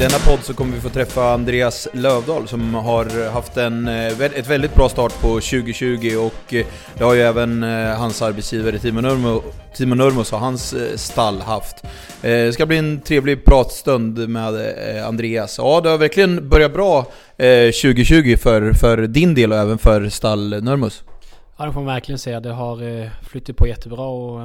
denna podd så kommer vi få träffa Andreas Lövdahl som har haft en, eh, ett väldigt bra start på 2020 och eh, det har ju även eh, hans arbetsgivare Timo, Timo Nurmos och hans stall haft. Det ska bli en trevlig pratstund med Andreas. Ja, det har verkligen börjat bra 2020 för, för din del och även för stall Nurmos. Ja, det får man verkligen säga. Det har flyttat på jättebra och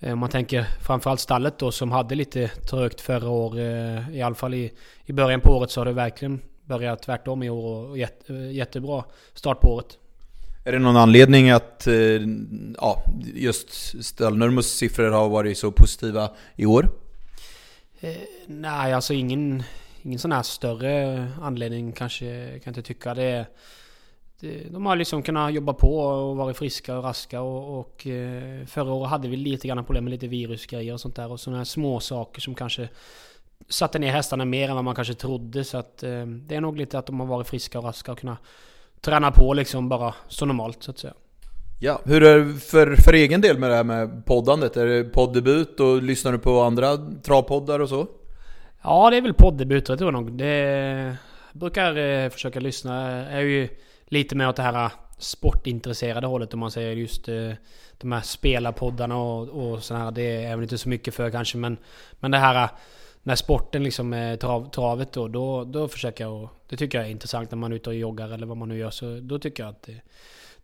om man tänker framförallt stallet då som hade lite trögt förra år. Eh, I alla fall i, i början på året så har det verkligen börjat tvärtom i år och jätte, jättebra start på året. Är det någon anledning att eh, ja, just Stalnurmos siffror har varit så positiva i år? Eh, nej, alltså ingen, ingen sån här större anledning kanske kan jag inte tycka. Det de har liksom kunnat jobba på och varit friska och raska och, och eh, förra året hade vi lite grann problem med lite virusgrejer och sånt där och sådana här små saker som kanske satte ner hästarna mer än vad man kanske trodde så att eh, det är nog lite att de har varit friska och raska och kunnat träna på liksom bara så normalt så att säga. Ja, hur är det för, för egen del med det här med poddandet? Är det poddebut och lyssnar du på andra travpoddar och så? Ja, det är väl poddebut jag tror nog. Det brukar eh, försöka lyssna. Jag är ju lite mer åt det här äh, sportintresserade hållet om man säger just äh, de här spelarpoddarna och, och sådär. här. Det är väl inte så mycket för kanske men, men det här äh, när sporten liksom är trav, travet då, då, då försöker jag och Det tycker jag är intressant när man är ute och joggar eller vad man nu gör. Så då tycker jag att det,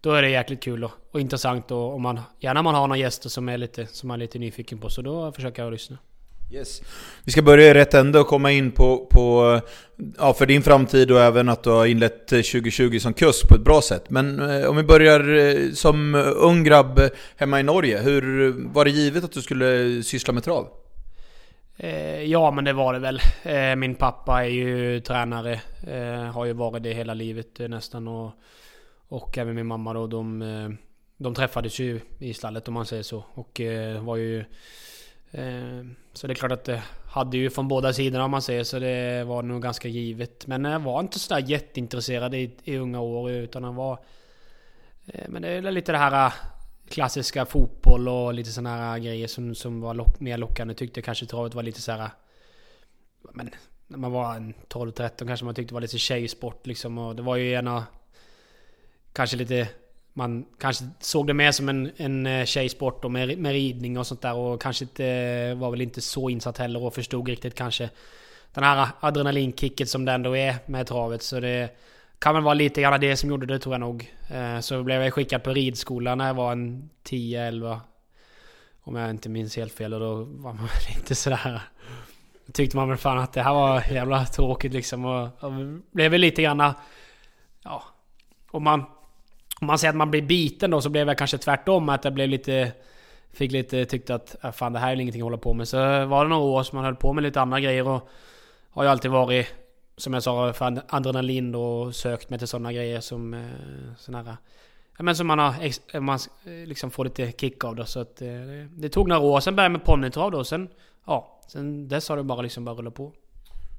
då är det jäkligt kul och, och intressant och, och man, gärna man har några gäster som är lite, som man är lite nyfiken på. Så då försöker jag lyssna. Yes. Vi ska börja i rätt ände och komma in på, på ja, för din framtid och även att du har inlett eh, 2020 som kusk på ett bra sätt. Men eh, om vi börjar eh, som eh, ung grabb hemma i Norge. Hur var det givet att du skulle eh, syssla med trav? Eh, ja, men det var det väl. Min pappa är ju tränare. Har ju varit det hela livet nästan. Och, och även min mamma då. De, de träffades ju i stallet om man säger så. Och var ju så det är klart att det hade ju från båda sidorna om man säger så det var nog ganska givet. Men jag var inte sådär jätteintresserad i, i unga år utan han var... Eh, men det är lite det här eh, klassiska fotboll och lite sådana här grejer som, som var lock, mer lockande. Tyckte kanske travet var lite såhär... Men när man var 12-13 kanske man tyckte det var lite tjejsport liksom. Och det var ju gärna... Kanske lite man kanske såg det mer som en, en eh, tjejsport och med, med ridning och sånt där och kanske inte eh, var väl inte så insatt heller och förstod riktigt kanske den här adrenalinkicket som det ändå är med travet. Så det kan väl vara lite grann det som gjorde det tror jag nog. Eh, så blev jag skickad på ridskola när jag var en 10-11. Om jag inte minns helt fel och då var man väl inte sådär... Tyckte man väl fan att det här var jävla tråkigt liksom och, och blev väl lite grann... Ja... Och man om man säger att man blir biten då så blev jag kanske tvärtom. Att jag blev lite... Fick lite... Tyckte att ah, fan det här är ingenting att hålla på med. Så var det några år som man höll på med lite andra grejer och... Har ju alltid varit... Som jag sa för adrenalin då och sökt mig till sådana grejer som... Eh, såna här, ja, men som man har... Man liksom får lite kick av då. Så att eh, det tog några år. Sen började jag med ponnytrav då. Sen... Ja. Sen dess har det bara liksom bara rullat på.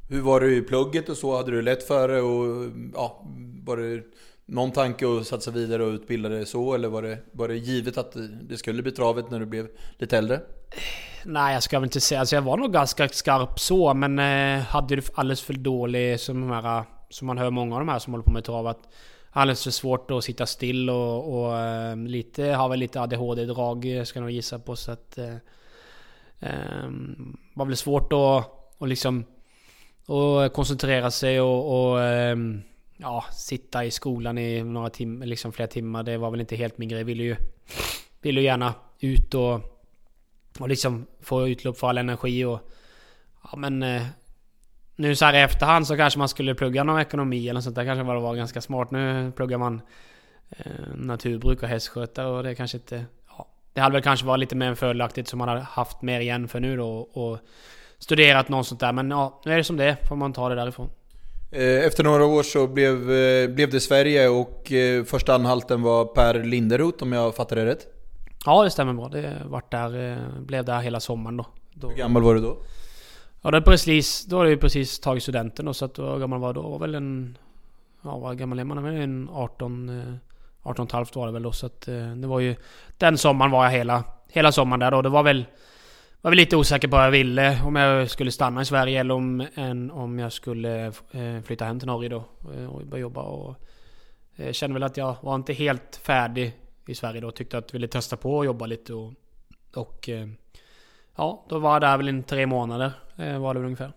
Hur var det i plugget och så? Hade du lätt för det och... Ja, var det någon tanke att satsa vidare och utbilda dig så? Eller var det, var det givet att det skulle bli travet när du blev lite äldre? Nej, jag ska väl inte säga... Alltså jag var nog ganska skarp så, men eh, hade det alldeles för dålig som de här... Som man hör många av de här som håller på med trav. Att alldeles för svårt att sitta still och, och eh, lite... Har väl lite ADHD-drag ska jag nog gissa på så att... Eh, eh, var väl svårt att, och liksom... Och koncentrera sig och... och eh, ja, sitta i skolan i några timmar, liksom flera timmar. Det var väl inte helt min grej. Ville ju, ville ju gärna ut och, och liksom få utlopp för all energi och... Ja men... Eh, nu så här i efterhand så kanske man skulle plugga någon ekonomi eller sånt där kanske var det var ganska smart. Nu pluggar man eh, naturbruk och hästskötare och det kanske inte... Ja, det hade väl kanske varit lite mer fördelaktigt som man hade haft mer igen för nu då och studerat något sånt där. Men ja, nu är det som det får man ta det därifrån. Eh, efter några år så blev, eh, blev det Sverige och eh, första anhalten var Per Linderoth om jag fattar det rätt? Ja det stämmer bra. Det vart där, blev där hela sommaren då. då. Hur gammal var du då? Ja det precis, då hade jag precis tagit studenten då, så att hur gammal var då? var väl en... Ja vad gammal är man? En 18... 18 halvt var det väl då så att det var ju... Den sommaren var jag hela, hela sommaren där då. Det var väl var väl lite osäker på vad jag ville. Om jag skulle stanna i Sverige eller om, en, om jag skulle eh, flytta hem till Norge då eh, och börja jobba. Och jag kände väl att jag var inte helt färdig i Sverige då. Tyckte att jag ville testa på att jobba lite och... och ja, då var jag där väl i tre månader var det väl ungefär.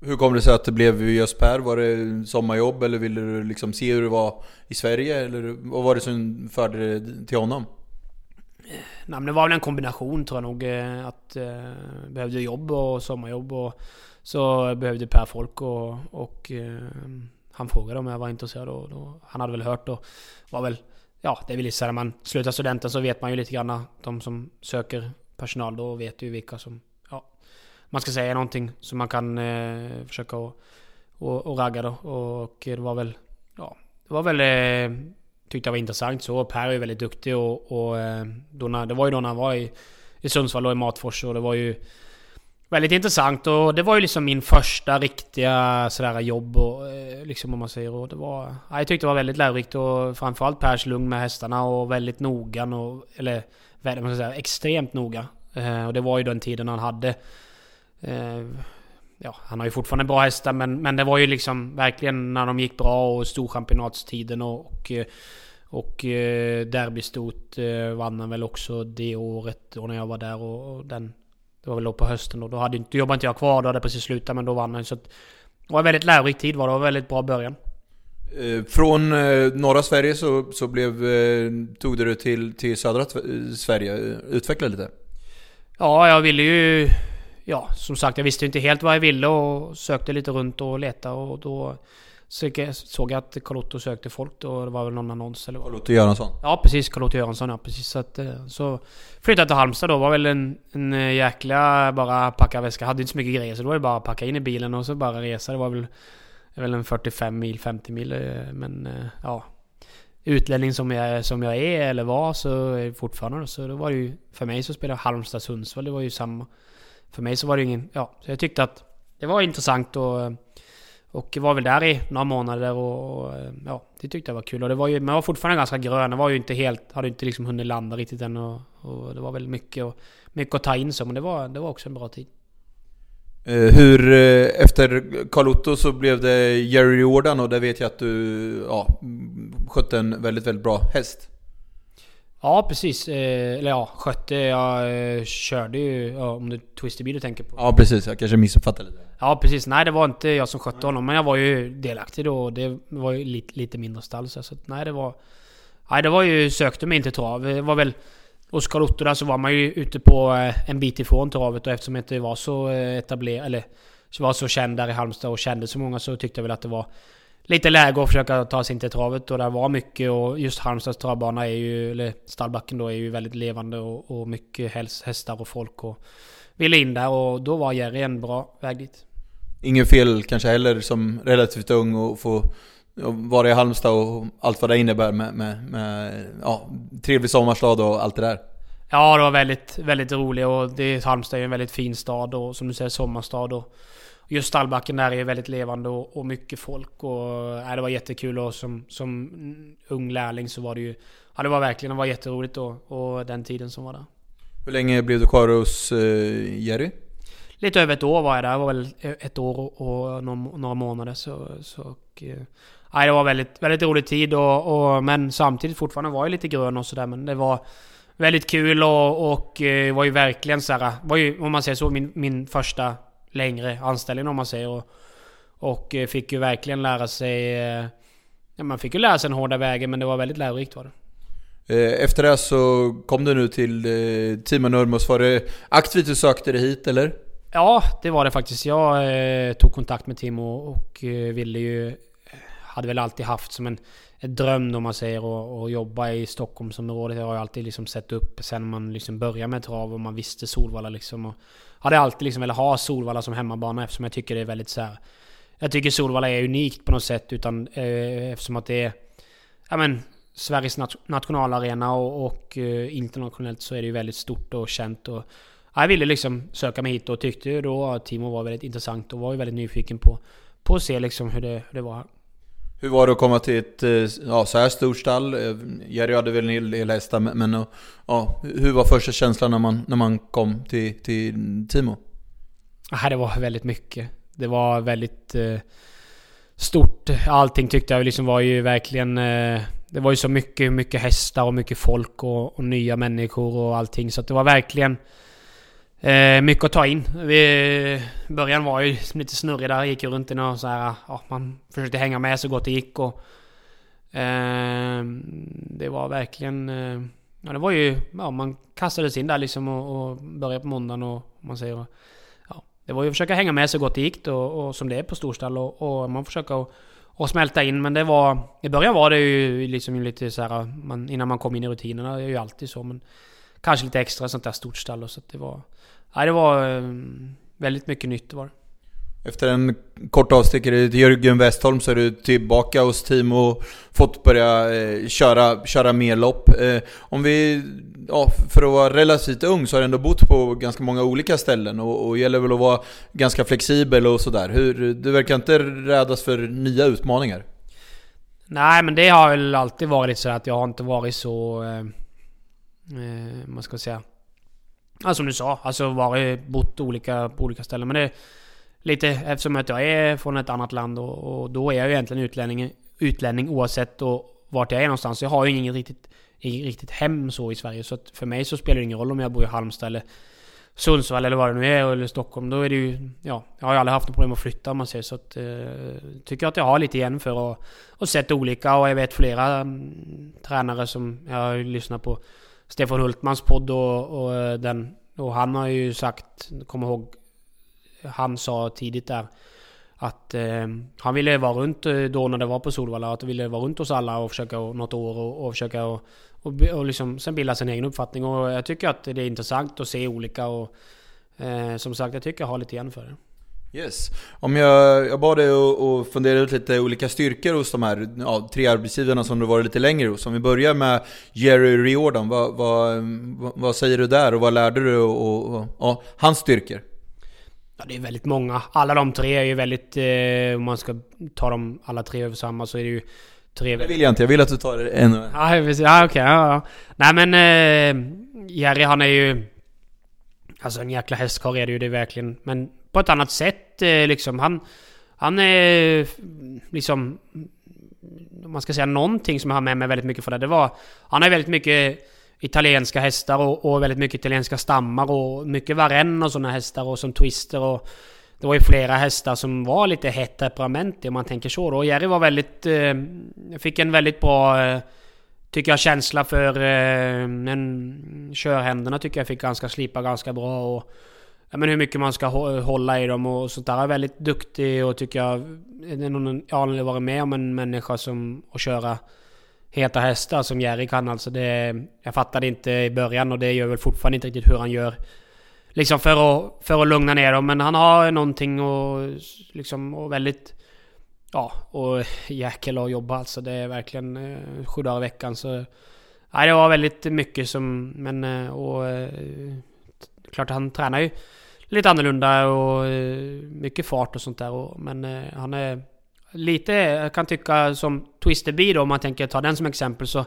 Hur kom det sig att det blev just Per? Var det sommarjobb eller ville du liksom se hur det var i Sverige? Eller vad var det som förde dig till honom? Nej, men det var väl en kombination tror jag nog. Eh, att eh, behövde jobb och sommarjobb och så behövde Per folk och, och eh, han frågade om jag var intresserad och då, han hade väl hört och var väl Ja, det är väl lite så när man slutar studenten så vet man ju lite grann De som söker personal då vet ju vilka som Ja Man ska säga någonting så man kan eh, försöka och, och, och ragga då och det var väl Ja Det var väl eh, tyckte jag var intressant så. Per är ju väldigt duktig och, och eh, då när, det var ju då när han var i, i Sundsvall och i Matfors och det var ju väldigt intressant och det var ju liksom min första riktiga sådär jobb och eh, liksom om man säger och det var... Ja, jag tyckte det var väldigt lärorikt och framförallt Pers lugn med hästarna och väldigt noggrann och... Eller vad man ska säga, extremt noga. Eh, och det var ju den tiden han hade... Ja, han har ju fortfarande bra hästar men, men det var ju liksom verkligen när de gick bra och storchampionatstiden och, och och eh, derbystort eh, vann han väl också det året och när jag var där och, och den... Det var väl då på hösten då. Då hade inte, jobbade inte jag kvar, då hade precis slutat men då vann han. Så att, det var en väldigt lärorik tid var det. var en väldigt bra början. Eh, från eh, norra Sverige så, så blev, eh, tog du till, till södra Sverige. Utveckla lite. Ja, jag ville ju... Ja, som sagt, jag visste inte helt vad jag ville och sökte lite runt och letade och då så såg jag att Carl-Otto sökte folk då. Det var väl någon annons eller vad Carl-Otto Göransson? Ja precis, Carl-Otto Göransson ja precis. Så, att, eh, så flyttade jag till Halmstad då. var väl en, en eh, jäkla bara packa väska. Hade inte så mycket grejer så det var ju bara att packa in i bilen och så bara resa. Det var väl, väl en 45 mil, 50 mil. Eh, men ja. Utlänning som jag, som jag är eller var så är det fortfarande så då var det ju... För mig så spelade Halmstad Sundsvall, det var ju samma. För mig så var det ingen... Ja, så jag tyckte att det var intressant och och var väl där i några månader och, och, ja, det tyckte jag var kul. Och det var ju, man var fortfarande ganska grön. Det var ju inte helt, hade inte liksom hunnit landa riktigt än. Och, och det var väl mycket, och, mycket att ta in så, men det var, det var också en bra tid. Eh, hur, eh, efter Carl Otto så blev det Jerry Jordan och där vet jag att du ja, skötte en väldigt, väldigt bra häst. Ja precis, eh, eller ja, skötte, jag eh, körde ju, ja, om det är Twisted du tänker på. Ja precis, jag kanske missuppfattade lite. Ja precis, nej det var inte jag som skötte honom men jag var ju delaktig då och det var ju lite, lite mindre stall så att, nej det var... Nej det var ju, sökte mig inte trav. Det var väl... Hos Karl Otto där så var man ju ute på eh, en bit ifrån travet och eftersom jag inte var så etablerad, eller var så känd där i Halmstad och kände så många så tyckte jag väl att det var lite läge att försöka ta sig in till travet och det var mycket och just Halmstads travbana är ju, eller stallbacken då är ju väldigt levande och, och mycket hästar och folk och ville in där och då var Jerry en bra väg dit. Ingen fel kanske heller som relativt ung och få vara i Halmstad och allt vad det innebär med, med, med ja, trevlig sommarstad och allt det där. Ja, det var väldigt, väldigt roligt och det, Halmstad är en väldigt fin stad och som du säger sommarstad och just stallbacken där är väldigt levande och, och mycket folk och äh, det var jättekul och som, som ung lärling så var det ju Ja det var verkligen, det var jätteroligt då och den tiden som var där. Hur länge blev du kvar hos uh, Jerry? Lite över ett år var jag där, det var väl ett år och, några månader så... så och, uh, det var väldigt, väldigt rolig tid och, och, men samtidigt fortfarande var jag lite grön och sådär men det var väldigt kul och, och uh, var ju verkligen såhär, var ju om man säger så min, min första längre anställning om man säger. Och, och eh, fick ju verkligen lära sig... Eh, ja, man fick ju lära sig den hårda vägen men det var väldigt lärorikt var det. Eh, efter det så kom du nu till Team Nurmos. Var det aktivt du sökte dig hit eller? Ja, det var det faktiskt. Jag eh, tog kontakt med Timo och eh, ville ju... Hade väl alltid haft som en, en dröm om man säger att jobba i Stockholmsområdet. Jag har ju alltid liksom sett upp sen man liksom började med trav och man visste Solvalla liksom. Och hade alltid liksom velat ha Solvalla som hemmabana eftersom jag tycker det är väldigt så här, Jag tycker Solvalla är unikt på något sätt utan eh, eftersom att det är... Ja men Sveriges nat nationalarena och, och eh, internationellt så är det ju väldigt stort och känt och... Ja, jag ville liksom söka mig hit och tyckte ju då att Timo var väldigt intressant och var ju väldigt nyfiken på, på att se liksom hur det, hur det var. Hur var det att komma till ett eh, ja, så här stort stall? Eh, Jerry hade väl en hel del hästar, men ja, hur var första känslan när man, när man kom till, till Timo? Ja, det var väldigt mycket. Det var väldigt eh, stort. Allting tyckte jag liksom var ju verkligen... Eh, det var ju så mycket, mycket hästar och mycket folk och, och nya människor och allting. Så det var verkligen eh, mycket att ta in. Vi, början var ju lite snurrig där. Gick ju runt i någon så här... Ja, man försökte hänga med så gott det gick och... Eh, det var verkligen... Eh, ja, det var ju... Ja, man kastades in där liksom och, och började på måndagen och... Man säger... Ja, det var ju att försöka hänga med så gott det gick och, och som det är på storstall och, och man försöker att och smälta in. Men det var... I början var det ju liksom lite så här, man, innan man kom in i rutinerna. Det är ju alltid så. Men kanske lite extra sånt där stort stall. Och så att det var... Nej, det var um, väldigt mycket nytt var. Efter en kort avstickare till Jörgen Westholm så är du tillbaka hos team och fått börja eh, köra, köra mer lopp. Eh, om vi, ja, för att vara relativt ung så har du ändå bott på ganska många olika ställen och, och gäller väl att vara ganska flexibel och sådär. Du verkar inte rädas för nya utmaningar? Nej, men det har väl alltid varit så att jag har inte varit så... Eh, eh, vad ska jag säga? Ja, som du sa, alltså varit, bott olika, på olika ställen. Men det lite eftersom att jag är från ett annat land och, och då är jag ju egentligen utlänning, utlänning oavsett och vart jag är någonstans. Jag har ju inget riktigt, inget riktigt hem så i Sverige. Så att för mig så spelar det ingen roll om jag bor i Halmstad eller Sundsvall eller vad det nu är, eller Stockholm. Då är det ju... Ja, jag har ju aldrig haft något problem att flytta om man säger så. Att, eh, tycker att jag har lite igen för att... Och sett olika och jag vet flera um, tränare som jag har lyssnat på. Stefan Hultmans podd och, och eh, den... Och han har ju sagt, kommer ihåg han sa tidigt där att eh, han ville vara runt eh, då när det var på Solvalla. Att han ville vara runt hos alla och försöka något år och, och försöka och, och, och liksom sen bilda sin egen uppfattning. Och jag tycker att det är intressant att se olika och eh, som sagt, jag tycker jag har lite igen för det. Yes. Om jag, jag bad dig att fundera ut lite olika styrkor hos de här ja, tre arbetsgivarna som du varit lite längre hos. Om vi börjar med Jerry Riordan, vad, vad, vad, säger du där och vad lärde du och, och, ja, hans styrkor? Ja, det är väldigt många. Alla de tre är ju väldigt... Eh, om man ska ta dem alla tre över samma så är det ju tre... Det vill jag inte, jag vill att du tar en och en. Ja, ja okej. Ja, ja. Nej men... Eh, Jerry han är ju... Alltså en jäkla hästkarl är det ju det verkligen. Men på ett annat sätt eh, liksom. Han... Han är eh, liksom... Om man ska säga någonting som jag har med mig väldigt mycket för det. Det var... Han har väldigt mycket italienska hästar och, och, väldigt mycket italienska stammar och mycket varenn och sådana hästar och som Twister och... Det var ju flera hästar som var lite hett temperament om man tänker så då. Och Jerry var väldigt... Eh, fick en väldigt bra... Eh, tycker jag känsla för... Eh, en, körhänderna tycker jag fick ganska slipa ganska bra och... Ja, men hur mycket man ska hålla i dem och sånt där. Jag är väldigt duktig och tycker jag... Jag har aldrig varit med om en människa som... Att köra heta hästar som Jerry kan alltså. Det, jag fattade inte i början och det gör väl fortfarande inte riktigt hur han gör. Liksom för att, för att lugna ner dem. Men han har någonting och liksom och väldigt... Ja, och jäkel att jobba alltså. Det är verkligen eh, sju dagar i veckan så... Nej, det var väldigt mycket som... Men eh, och... Eh, klart han tränar ju lite annorlunda och eh, mycket fart och sånt där. Och, men eh, han är lite, jag kan tycka som Twister Bee då, om man tänker ta den som exempel så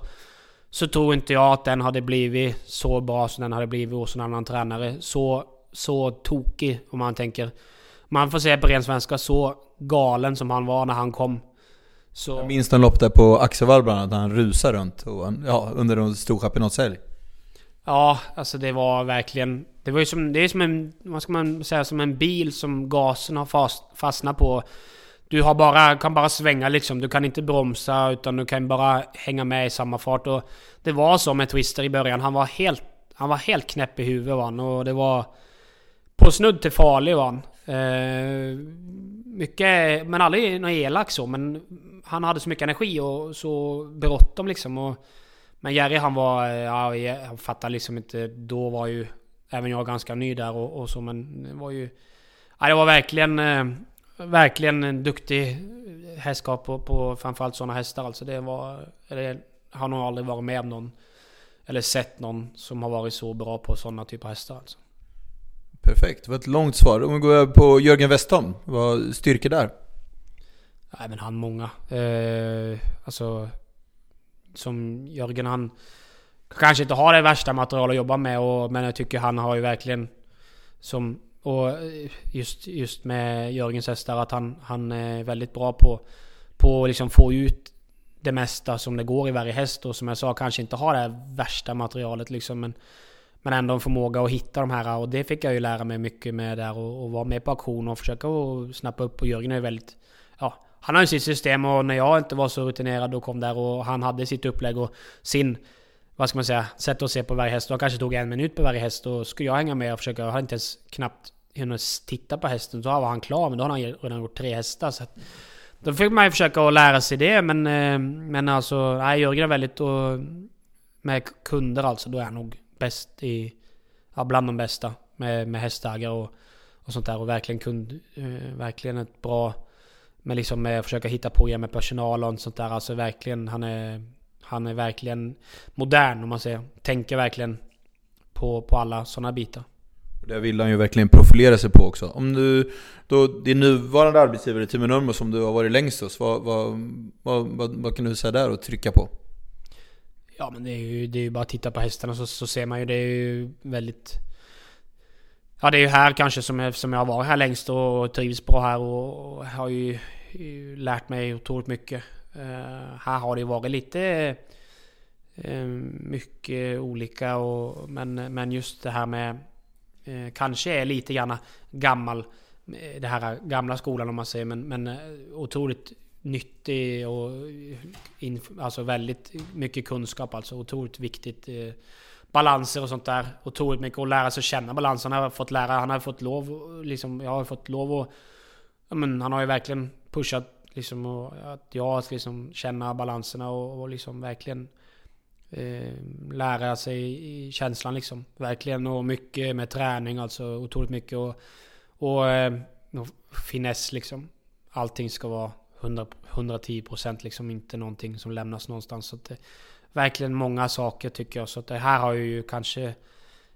så tror inte jag att den hade blivit så bra som den hade blivit hos en annan tränare. Så, så tokig om man tänker. Man får säga på ren svenska, så galen som han var när han kom. Så... Jag minns en lopp där på Axevall bland annat, när han rusade runt och, ja, under en stor champinotshelg. Ja, alltså det var verkligen... Det var ju som, det är som en, vad ska man säga, som en bil som gasen har fast, fastnat på. Du har bara, kan bara svänga liksom. Du kan inte bromsa utan du kan bara hänga med i samma fart. Och det var så med Twister i början. Han var helt, han var helt knäpp i huvudet var han. Och det var på snudd till farlig var han. Eh, mycket, men aldrig något elak så. Men han hade så mycket energi och så bråttom liksom. Och, men Jerry han var, ja, jag fattar liksom inte. Då var ju även jag ganska ny där och, och så. Men det var ju... Ja, det var verkligen... Eh, verkligen en duktig hästskap på, på framförallt sådana hästar. Alltså det var... Eller, har nog aldrig varit med om någon... Eller sett någon som har varit så bra på sådana typer av hästar alltså. Perfekt, det var ett långt svar. Om vi går över på Jörgen Westholm, vad styrker där? Nej men han många. Eh, alltså... Som Jörgen han... Kanske inte har det värsta material att jobba med och, men jag tycker han har ju verkligen... Som... Och just, just med Jörgens hästar att han, han är väldigt bra på... På att liksom få ut det mesta som det går i varje häst och som jag sa kanske inte har det värsta materialet liksom men men ändå en förmåga att hitta de här och det fick jag ju lära mig mycket med där och, och vara med på auktion och försöka att snappa upp och Jörgen är ju väldigt... Ja, han har ju sitt system och när jag inte var så rutinerad och kom där och han hade sitt upplägg och sin... Vad ska man säga? Sätt att se på varje häst. Och kanske tog en minut på varje häst och skulle jag hänga med och försöka... Jag hade inte ens knappt hunnit titta på hästen så var han klar men då hade han redan gjort tre hästar så att, Då fick man ju försöka att lära sig det men... Eh, men alltså, nej Jörgen är väldigt... Och, med kunder alltså, då är han nog bäst i... Ja, bland de bästa med, med hästägare och, och sånt där. Och verkligen kund... Eh, verkligen ett bra... Med liksom att försöka hitta på med personal och sånt där. Alltså verkligen, han är... Han är verkligen modern om man säger. Tänker verkligen på, på alla sådana bitar. Det vill han ju verkligen profilera sig på också. Om du, då, din nuvarande arbetsgivare Timo Nurmos som du har varit längst hos, vad, vad, vad, vad, vad kan du säga där och trycka på? Ja men det är ju, det är ju bara att titta på hästarna så, så ser man ju det är ju väldigt... Ja det är ju här kanske som jag, som jag har varit här längst och trivs bra här och, har ju, ju, lärt mig otroligt mycket. Uh, här har det ju varit lite... Uh, mycket olika och, men, men just det här med... Uh, kanske är lite grann gammal... Det här gamla skolan om man säger men, men otroligt nyttig och in, alltså väldigt mycket kunskap alltså. Otroligt viktigt. Balanser och sånt där. Otroligt mycket Och lära sig känna balansen. Han har fått lära, han har fått lov, liksom, jag har fått lov och... Men han har ju verkligen pushat liksom och, att jag ska liksom känna balanserna och, och liksom verkligen eh, lära sig i känslan liksom. Verkligen och mycket med träning alltså. Otroligt mycket och, och, eh, och finess liksom. Allting ska vara 100, 110%. liksom inte någonting som lämnas någonstans. Så det, verkligen många saker tycker jag. Så det här har ju kanske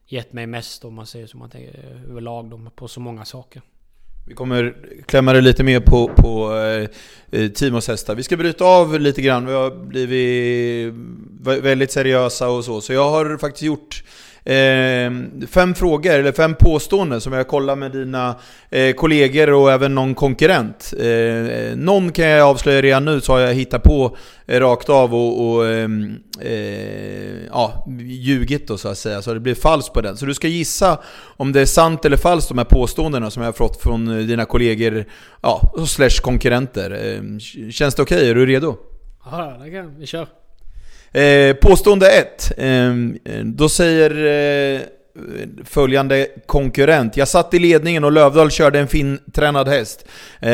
gett mig mest om man säger så. man tänker eh, överlag då, på så många saker. Vi kommer klämma det lite mer på, på eh, eh Timos hästar. Vi ska bryta av lite grann. Vi har blivit väldigt seriösa och så. Så jag har faktiskt gjort Ehm, fem frågor, eller fem påståenden som jag kollar med dina eh, kollegor och även någon konkurrent. Eh, någon kan jag avslöja redan nu så har jag hittat på eh, rakt av och, och ehm, eh, ja, ljugit då så att säga, så det blir falskt på den. Så du ska gissa om det är sant eller falskt de här påståendena som jag har fått från eh, dina kollegor, ja, slash konkurrenter. Ehm, känns det okej? Okay? Är du redo? Ja, det kan vi kör. Eh, påstående 1. Eh, då säger eh, följande konkurrent. Jag satt i ledningen och Lövdahl körde en fintränad häst. Eh,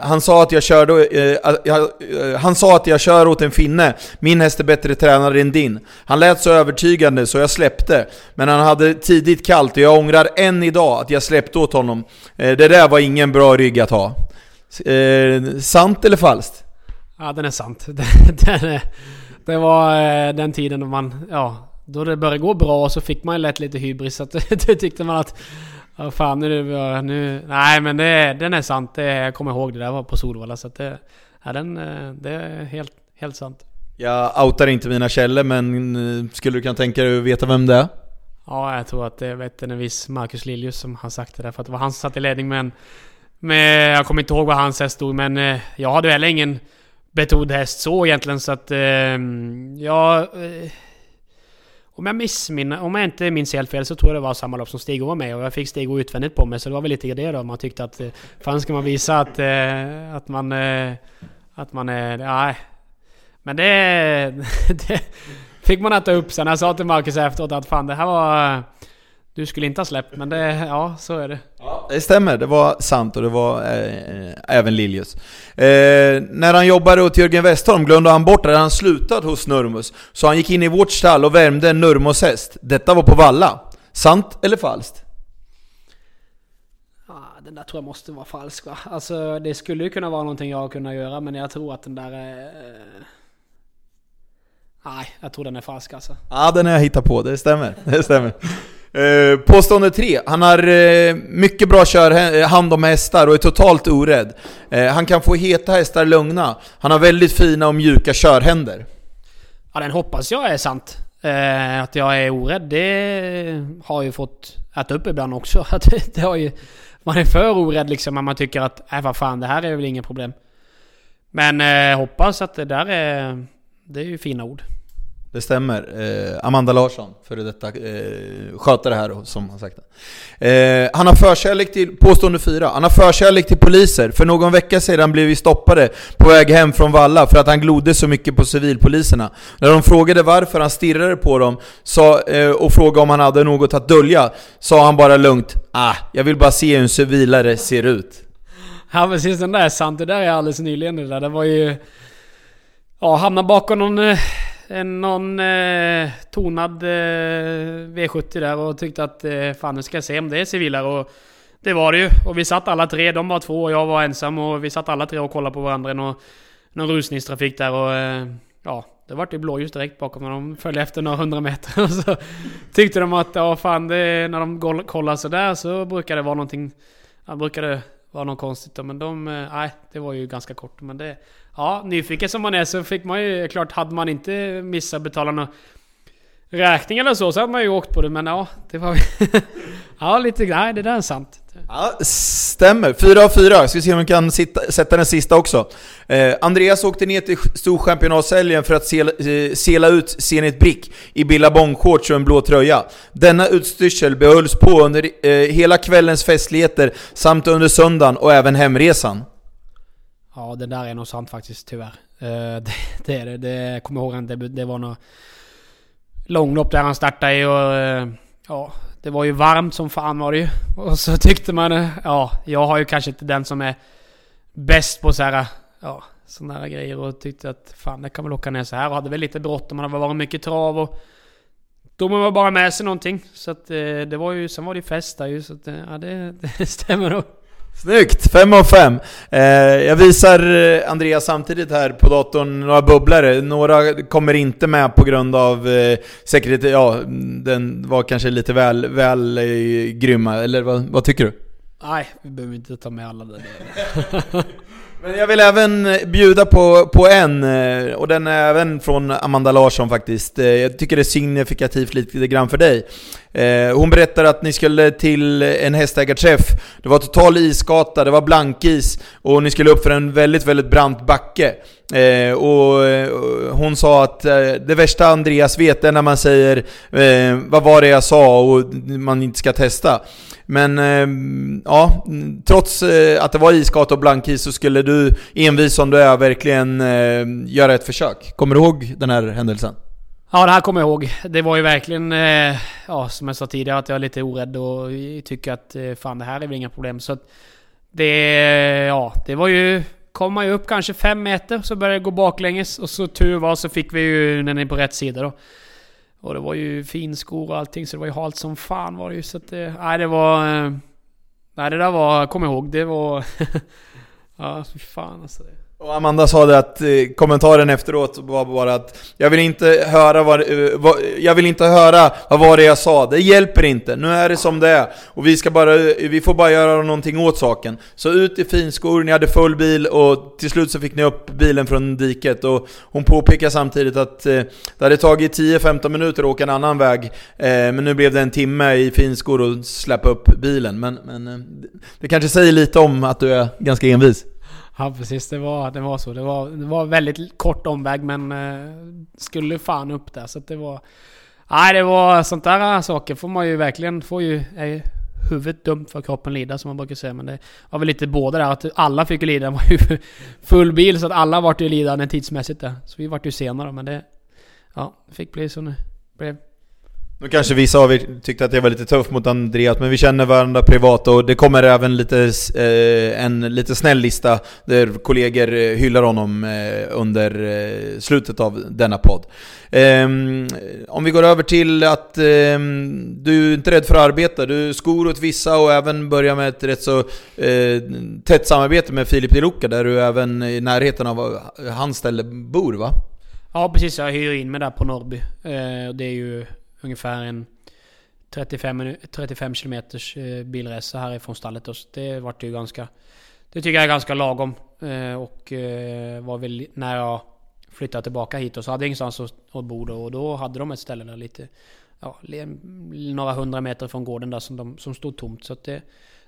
han, sa att jag körde, eh, eh, han sa att jag kör åt en finne. Min häst är bättre tränad än din. Han lät så övertygande så jag släppte. Men han hade tidigt kallt och jag ångrar än idag att jag släppte åt honom. Eh, det där var ingen bra rygg att ha. Eh, sant eller falskt? Ja, den är sant. den är... Det var eh, den tiden då man, ja, då det började gå bra så fick man lätt lite hybris. Så att då tyckte man att, ja fan nu, nu, nej men det, den är sant. Det, jag kommer ihåg det där var på Solvalla. Så att det, ja, den, eh, det är helt, helt sant. Jag outar inte mina källor men eh, skulle du kunna tänka dig att veta vem det är? Ja, jag tror att det vet en viss Marcus Liljus som har sagt det där. För att det var han som satt i ledning med en... Med, jag kommer inte ihåg vad hans häst stod men jag hade heller ingen metodhäst så egentligen så att... Eh, ja... Eh, om jag missminner, om jag inte minns helt fel så tror jag det var samma lopp som Stig var med och jag fick Stig utvändigt på mig så det var väl lite det då. Man tyckte att... Eh, fan ska man visa att, eh, att man... Eh, att man är... Nej. Men det, det... fick man äta upp sen. Jag sa till Marcus efteråt att fan det här var... Du skulle inte ha släppt, men det, ja, så är det. Ja, det stämmer, det var sant och det var eh, även Liljus. Eh, när han jobbade åt Jörgen Westholm glömde han bort att han slutat hos Nurmos, så han gick in i vårt stall och värmde en Nurmos häst. Detta var på Valla. Sant eller falskt? Ah, den där tror jag måste vara falsk va? Alltså det skulle ju kunna vara någonting jag kunde göra men jag tror att den där är... Eh... Nej, jag tror den är falsk alltså. Ja, den har jag hittat på, det stämmer. Det stämmer. Eh, påstående 3. Han har eh, mycket bra kör, eh, hand om hästar och är totalt orädd. Eh, han kan få heta hästar lugna. Han har väldigt fina och mjuka körhänder. Ja, den hoppas jag är sant. Eh, att jag är orädd, det har ju fått äta upp ibland också. Att det har ju, man är för orädd liksom, när man tycker att äh, vad fan, det här är väl inget problem. Men eh, hoppas att det där är... Det är ju fina ord. Det stämmer. Eh, Amanda Larsson, före detta eh, skötare här som har sagt det. Eh, han har förkärlek till, påstående fyra, han har förkärlek till poliser. För någon vecka sedan blev vi stoppade på väg hem från Valla för att han glodde så mycket på civilpoliserna. När de frågade varför han stirrade på dem sa, eh, och frågade om han hade något att dölja, sa han bara lugnt Ah, jag vill bara se hur en civilare ser ut. Ja precis, den där är sant. Det där är alldeles nyligen det där. Det var ju... Ja, hamna bakom någon eh, en, någon eh, tonad eh, V70 där och tyckte att eh, fan nu ska jag se om det är civilare. Och det var det ju. Och vi satt alla tre, de var två och jag var ensam. Och vi satt alla tre och kollade på varandra i någon, någon rusningstrafik där. Och eh, ja, det vart ju blåljus direkt bakom när de följde efter några hundra meter. Och så tyckte de att ja fan, det, när de kollar sådär så brukar det vara någonting... Ja, brukar det var något konstigt. Men de... Eh, nej, det var ju ganska kort. Men det... Ja, nyfiken som man är så fick man ju... Klart, hade man inte missat betala någon räkning eller så, så hade man ju åkt på det. Men ja, det var... ja, lite... Nej, det där är sant. Ja, stämmer. Fyra av fyra. Ska se om vi kan sitta, sätta den sista också. Eh, Andreas åkte ner till Storchampionatshelgen för att sela, eh, sela ut Zenit Brick i billabongshorts och en blå tröja. Denna utstyrsel behölls på under eh, hela kvällens festligheter samt under söndagen och även hemresan. Ja, det där är nog sant faktiskt, tyvärr. Eh, det, det är det. det kommer ihåg det, det var något långlopp där han startade i och... Eh, ja, det var ju varmt som fan var det ju. Och så tyckte man... Ja, jag har ju kanske inte den som är bäst på så här... Ja, sådana här grejer och tyckte att fan, det kan väl åka ner så här och hade väl lite bråttom. Man hade varit mycket trav och... Då man var bara med sig någonting. Så att eh, det var ju... Sen var det ju fest där ju, så att eh, ja, det, det stämmer nog. Snyggt! 5 av 5. Eh, jag visar eh, Andreas samtidigt här på datorn några bubblare. Några kommer inte med på grund av eh, säkerhet. Ja, den var kanske lite väl, väl eh, grymma. Eller vad, vad tycker du? Nej, vi behöver inte ta med alla där Men jag vill även bjuda på, på en, och den är även från Amanda Larsson faktiskt. Jag tycker det är signifikativt lite grann för dig. Eh, hon berättar att ni skulle till en hästägarträff. Det var total isgata, det var blankis och ni skulle upp för en väldigt, väldigt brant backe. Eh, och eh, hon sa att det värsta Andreas vet är när man säger vad var det jag sa och man inte ska testa. Men eh, ja, trots eh, att det var isgata och blankis så skulle du, envis som du är, verkligen eh, göra ett försök. Kommer du ihåg den här händelsen? Ja, det här kommer jag ihåg. Det var ju verkligen, eh, ja som jag sa tidigare, att jag är lite orädd och tycker att eh, fan det här är väl inga problem. Så att det, ja, det var ju... Kom man ju upp kanske fem meter så började det gå baklänges och så tur var så fick vi ju den är på rätt sida då. Och det var ju finskor och allting så det var ju halt som fan var det ju. Så att det, nej det var... Eh, nej det där var, kom ihåg, det var... ja, fy fan alltså. Det. Och Amanda sa det att eh, kommentaren efteråt var bara att Jag vill inte höra vad, eh, vad, Jag vill inte höra vad var det jag sa, det hjälper inte, nu är det som det är. Och vi ska bara, eh, vi får bara göra någonting åt saken. Så ut i finskor, ni hade full bil och till slut så fick ni upp bilen från diket. Och hon påpekar samtidigt att eh, det hade tagit 10-15 minuter att åka en annan väg eh, Men nu blev det en timme i finskor och släppa upp bilen. Men, men eh, det kanske säger lite om att du är ganska envis. Ja precis, det var, det var så. Det var, det var väldigt kort omväg men eh, skulle fan upp där så att det var... Nej det var sånt där eh, saker får man ju verkligen, får ju... Är huvudet dumt för kroppen lida som man brukar säga. Men det var väl lite båda där, att alla fick ju lida. Det var ju full bil så att alla vart ju lidande tidsmässigt där. Så vi vart ju senare men det... Ja, det fick bli som det blev. Nu kanske vissa av er tyckte att jag var lite tuff mot Andreas, men vi känner varandra privat och det kommer även lite, eh, en lite snäll lista där kollegor eh, hyllar honom eh, under eh, slutet av denna podd. Ehm, om vi går över till att ehm, du är inte rädd för att arbeta, du skor åt vissa och även börjar med ett rätt så eh, tätt samarbete med Filip Di Luca där du även i närheten av eh, hans ställe bor va? Ja precis, jag hyr in mig där på Norrby. Eh, det är ju ungefär en 35, 35 kilometers eh, bilresa härifrån stallet. Och det vart ju ganska... Det tycker jag är ganska lagom. Eh, och eh, var väl när jag flyttade tillbaka hit och så hade jag ingenstans att bo då. Och då hade de ett ställe där lite... Ja, några hundra meter från gården där som, de, som stod tomt. Så att det,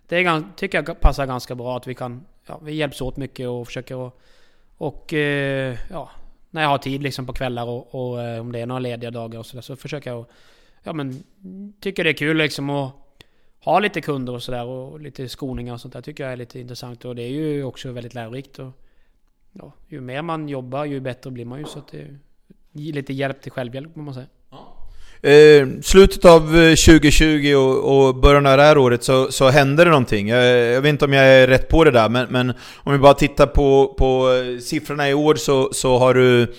det är, tycker jag passar ganska bra att vi kan... Ja, vi hjälps åt mycket och försöker och... Och ja, när jag har tid liksom på kvällar och, och eh, om det är några lediga dagar och sådär så försöker jag ja men, tycker det är kul liksom att ha lite kunder och sådär och lite skoningar och sånt där tycker jag är lite intressant och det är ju också väldigt lärorikt. Och, ja, ju mer man jobbar ju bättre blir man ju så att det är lite hjälp till självhjälp om man säga. Eh, slutet av eh, 2020 och, och början av det här året så, så hände det någonting. Jag, jag, vet inte om jag är rätt på det där, men, men om vi bara tittar på, på eh, siffrorna i år så, så har du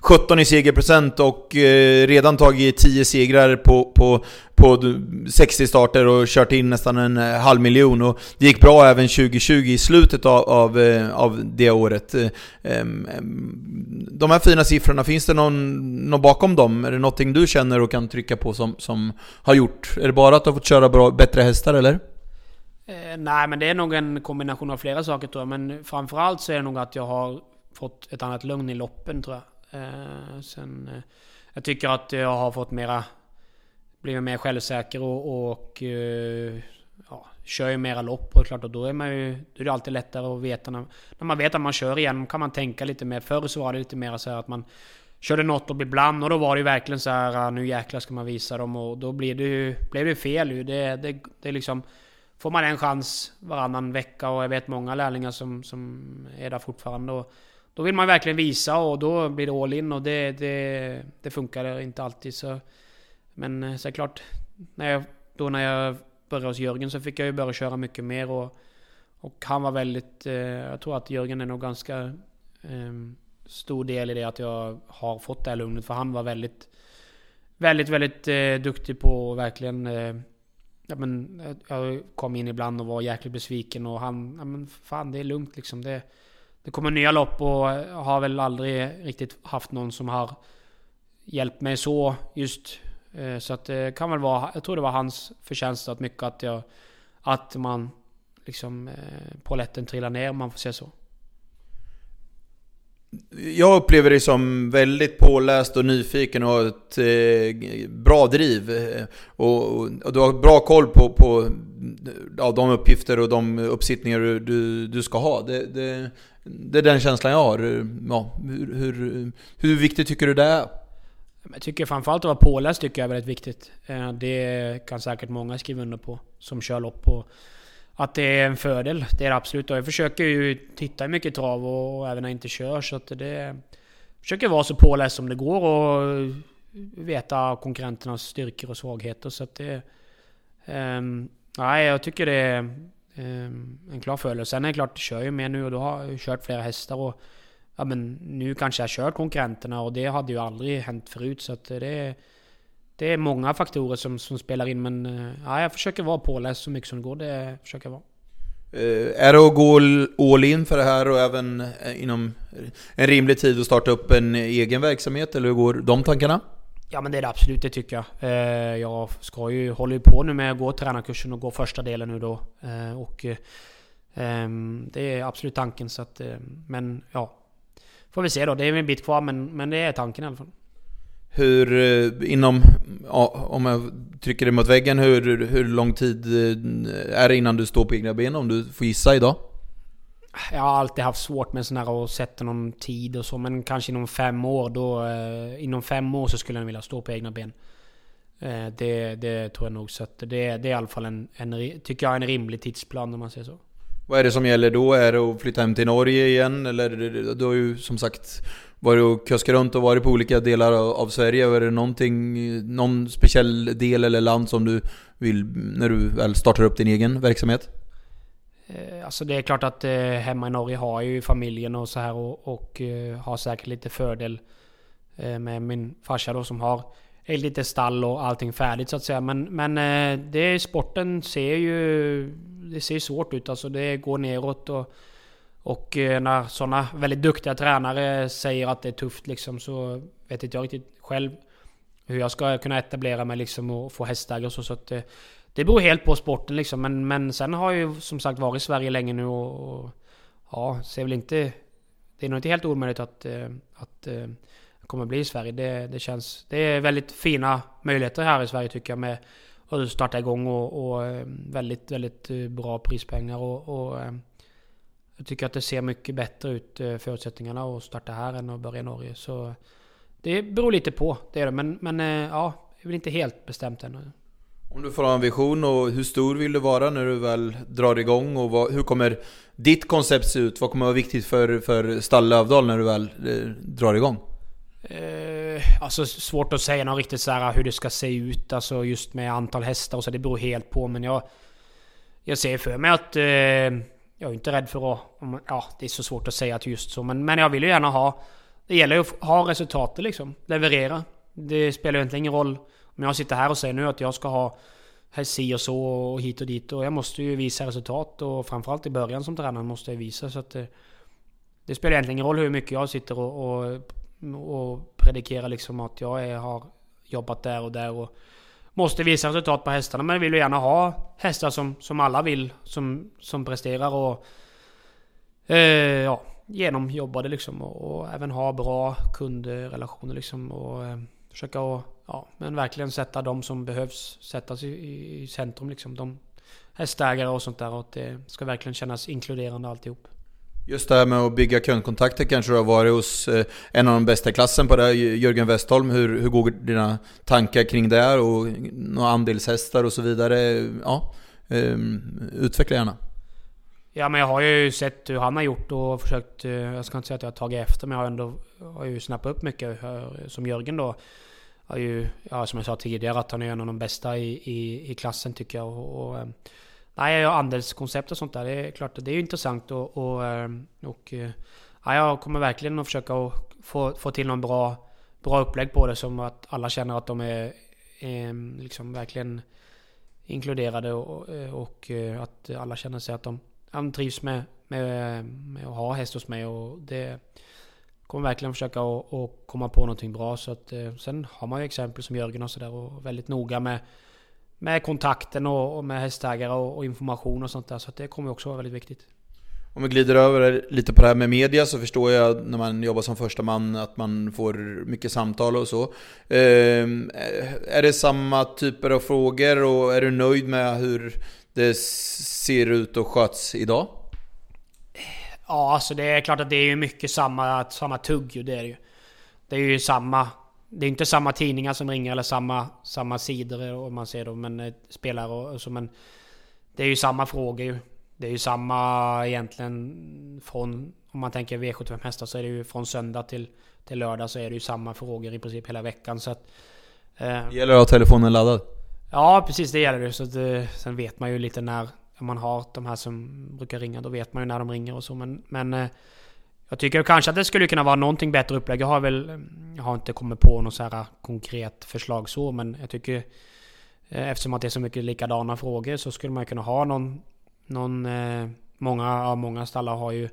17 i segerprocent och eh, redan tagit 10 segrar på, på, på 60 starter och kört in nästan en eh, halv miljon. Och det gick bra även 2020 i slutet av, av, eh, av det året. Eh, ehm, ehm, de här fina siffrorna, finns det någon, någon bakom dem? Är det någonting du känner och kan trycka på som, som har gjort? Är det bara att du har fått köra bra, bättre hästar eller? Eh, nej, men det är nog en kombination av flera saker tror jag. Men framförallt så är det nog att jag har fått ett annat lugn i loppen tror jag. Eh, sen, eh, jag tycker att jag har fått mera... Blivit mer självsäker och, och eh, ja, kör ju mera lopp och klart och då är man ju... Då är det alltid lättare att veta när, när man vet att man kör igen kan man tänka lite mer. Förr så var det lite mer så att man körde något och ibland och då var det ju verkligen så här ah, nu jäklar ska man visa dem och då blir det ju, blev det fel ju. Det, det, det är liksom... Får man en chans varannan vecka och jag vet många lärlingar som, som är där fortfarande. Och, då vill man verkligen visa och då blir det all in och det, det, det funkar inte alltid. Så. Men såklart, så är klart, när jag, då när jag började hos Jörgen så fick jag ju börja köra mycket mer och, och han var väldigt... Eh, jag tror att Jörgen är nog ganska eh, stor del i det att jag har fått det här lugnet. För han var väldigt, väldigt, väldigt eh, duktig på verkligen... Eh, ja, men, eh, jag kom in ibland och var jäkligt besviken och han... Ja, men fan, det är lugnt liksom. Det, det kommer nya lopp och eh, har väl aldrig riktigt haft någon som har hjälpt mig så just. Eh, så att det kan väl vara, jag tror det var hans förtjänst att mycket att jag, att man liksom, eh, poletten trillar ner om man får säga så. Jag upplever dig som väldigt påläst och nyfiken och har ett eh, bra driv. Och, och, du har bra koll på, på ja, de uppgifter och de uppsittningar du, du, du ska ha. Det, det, det är den känslan jag har. Ja, hur, hur, hur viktigt tycker du det är? Jag tycker framförallt att vara påläst tycker jag är väldigt viktigt. Eh, det kan säkert många skriva under på som kör lopp. Och att det är en fördel, det är det absolut. Och jag försöker ju titta mycket trav och även när jag inte kör. Så att det... Jag försöker vara så påläst som det går och veta konkurrenternas styrkor och svagheter. Så att det... Um, nej, jag tycker det är Ehm, en klar følelse. Sen är det klart, jag kör ju mer nu och då har jag kört flera hästar och ja, men nu kanske jag kört konkurrenterna och det hade ju aldrig hänt förut. Så att det, det är många faktorer som, som spelar in men eh, ja, jag försöker vara påläst så mycket som det går. Det försöker jag vara. Eh, är det att gå all in för det här och även eh, inom en rimlig tid att starta upp en egen verksamhet? Eller hur går de tankarna? Ja men det är det absolut, det tycker jag. Eh, jag ska ju, håller ju på nu med att gå tränarkursen och gå första delen nu då. Eh, och eh, det är absolut tanken så att... Eh, men ja. Får vi se då. Det är en bit kvar men, men det är tanken i alla fall. Hur eh, inom... Om jag trycker dig mot väggen, hur, hur lång tid eh, är det innan du står på egna ben om du får gissa idag? Jag har alltid haft svårt med sån här och sätta någon tid och så. Men kanske inom fem år då... Eh, inom fem år så skulle jag vilja stå på egna ben. Eh, det, det tror jag nog. Så att det, det är i alla fall en, en, tycker jag, en rimlig tidsplan om man säger så. Vad är det som gäller då? Är det att flytta hem till Norge igen? Eller du har ju som sagt varit och kuskat runt och varit på olika delar av Sverige. Är det någonting, någon speciell del eller land som du vill när du väl startar upp din egen verksamhet? Eh, alltså det är klart att eh, hemma i Norge har jag ju familjen och så här och, och eh, har säkert lite fördel med min farsa då som har lite stall och allting färdigt så att säga. Men, men det, sporten ser ju... Det ser svårt ut alltså. Det går neråt och... Och när sådana väldigt duktiga tränare säger att det är tufft liksom så vet inte jag riktigt själv hur jag ska kunna etablera mig liksom och få hästägare och så. så att, det beror helt på sporten liksom. Men, men sen har jag ju som sagt varit i Sverige länge nu och, och ja, ser väl inte... Det är nog inte helt omöjligt att, eh, att eh, kommer bli i Sverige. Det, det känns... Det är väldigt fina möjligheter här i Sverige tycker jag med att starta igång och, och eh, väldigt, väldigt eh, bra prispengar och, och jag tycker att det ser mycket bättre ut förutsättningarna att starta här än att börja i Norge. Så det beror lite på, det är det. Men, men ja, det är väl inte helt bestämt ännu. Om du får ha en vision och hur stor vill du vara när du väl drar igång och vad, hur kommer ditt koncept se ut? Vad kommer vara viktigt för, för Stall Lövdal när du väl eh, drar igång? Eh, alltså svårt att säga något riktigt så här hur det ska se ut, alltså just med antal hästar och så. Det beror helt på, men jag... Jag ser för mig att... Eh, jag är inte rädd för att... Ja, det är så svårt att säga att just så, men, men jag vill ju gärna ha... Det gäller ju att ha resultatet liksom. Leverera. Det spelar ju egentligen ingen roll om jag sitter här och säger nu att jag ska ha si och så och hit och dit. Och jag måste ju visa resultat. Och framförallt i början som tränare måste jag visa. Så att det, det spelar egentligen ingen roll hur mycket jag sitter och, och, och predikerar liksom att jag är, har jobbat där och där. Och måste visa resultat på hästarna. Men vill ju gärna ha hästar som, som alla vill, som, som presterar och eh, ja, genomjobbade liksom. Och, och, även ha bra kundrelationer liksom. Och eh, försöka att ja, men verkligen sätta de som behövs sättas i, i centrum liksom. De hästägare och sånt där och att det ska verkligen kännas inkluderande alltihop. Just det här med att bygga kundkontakter kanske du har varit hos eh, en av de bästa i klassen på det, Jörgen Westholm. Hur, hur går dina tankar kring det och några andelshästar och så vidare? Ja, um, utveckla gärna. Ja men jag har ju sett hur han har gjort och försökt, eh, jag ska inte säga att jag har tagit efter men jag har ändå har ju snappat upp mycket som Jörgen då har ju, ja, som jag sa tidigare, att han är en av de bästa i, i, i klassen tycker jag. Och, och, ehm, nej, nej, andelskoncept och sånt där, det är klart det är intressant och, och, ehm, och eh, ja, jag kommer verkligen att försöka få, få till någon bra, bra upplägg på det som att alla känner att de är, är liksom verkligen inkluderade och, och eh, att alla känner sig att de, de trivs med, med, med att ha häst hos mig och det kommer verkligen försöka att komma på någonting bra. Så att, eh, sen har man ju exempel som Jörgen och sådär och väldigt noga med, med kontakten och, och med hästägare och, och, information och sånt där. Så att det kommer också vara väldigt viktigt. Om vi glider över lite på det här med media så förstår jag när man jobbar som första man att man får mycket samtal och så. Eh, är det samma typer av frågor och är du nöjd med hur det ser ut och sköts idag? Ja, alltså det är klart att det är mycket samma, samma tugg ju, det är det ju. Det är ju samma... Det är inte samma tidningar som ringer eller samma, samma sidor om man ser dem, men eh, spelare och så, men... Det är ju samma frågor ju. Det är ju samma egentligen från... Om man tänker V75 hästar så är det ju från söndag till, till lördag så är det ju samma frågor i princip hela veckan så att... Eh, det gäller att ha telefonen laddad? Ja, precis det gäller det. Så att, eh, sen vet man ju lite när, man har de här som brukar ringa, då vet man ju när de ringer och så. Men, men eh, jag tycker kanske att det skulle kunna vara någonting bättre upplägg. Jag har väl, jag har inte kommit på något så här konkret förslag så, men jag tycker eh, eftersom att det är så mycket likadana frågor så skulle man kunna ha någon, någon eh, många, ja, många stallar har ju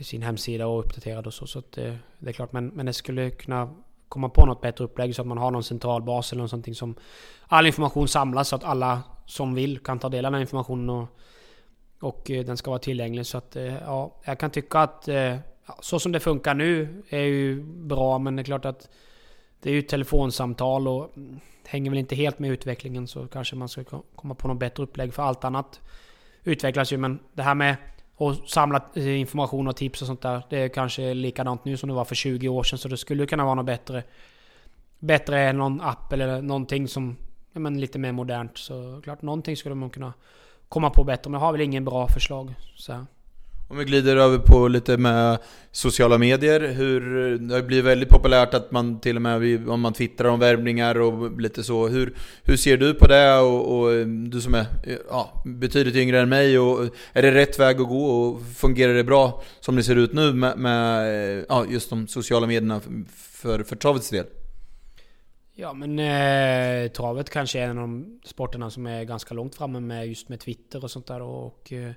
sin hemsida och uppdaterad och så, så att det, det är klart, men, men det skulle kunna komma på något bättre upplägg så att man har någon central bas eller någonting som all information samlas så att alla som vill kan ta del av den informationen och, och eh, den ska vara tillgänglig. Så att eh, ja, jag kan tycka att eh, så som det funkar nu är ju bra men det är klart att det är ju telefonsamtal och hänger väl inte helt med utvecklingen så kanske man ska komma på något bättre upplägg för allt annat utvecklas ju men det här med och samla eh, information och tips och sånt där. Det är kanske likadant nu som det var för 20 år sedan. Så det skulle kunna vara något bättre. Bättre än någon app eller någonting som Ja men, lite mer modernt. Så klart, någonting skulle man kunna komma på bättre. Men jag har väl ingen bra förslag. Så. Om vi glider över på lite med sociala medier. Hur, det har blivit väldigt populärt att man till och med om man twittrar om värvningar och lite så. Hur, hur ser du på det? Och, och, du som är ja, betydligt yngre än mig. Och, är det rätt väg att gå? Och fungerar det bra som det ser ut nu med, med ja, just de sociala medierna för, för travets del? Ja men eh, travet kanske är en av de sporterna som är ganska långt framme med just med Twitter och sånt där. Och, eh,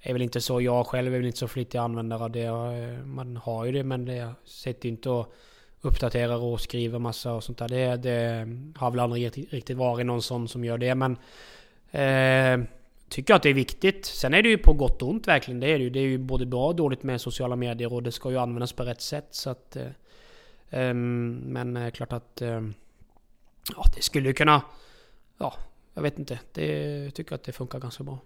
är väl inte så, jag själv är väl inte så flitig användare av det. Eh, man har ju det men det sätter inte och uppdaterar och skriver massa och sånt där. Det, det har väl aldrig riktigt varit någon sån som gör det men eh, tycker att det är viktigt. Sen är det ju på gott och ont verkligen. Det är det ju. Det är ju både bra och dåligt med sociala medier och det ska ju användas på rätt sätt. Så att, eh, ehm, men eh, klart att eh, ja, det skulle ju kunna... Ja, jag vet inte. Det, jag tycker att det funkar ganska bra.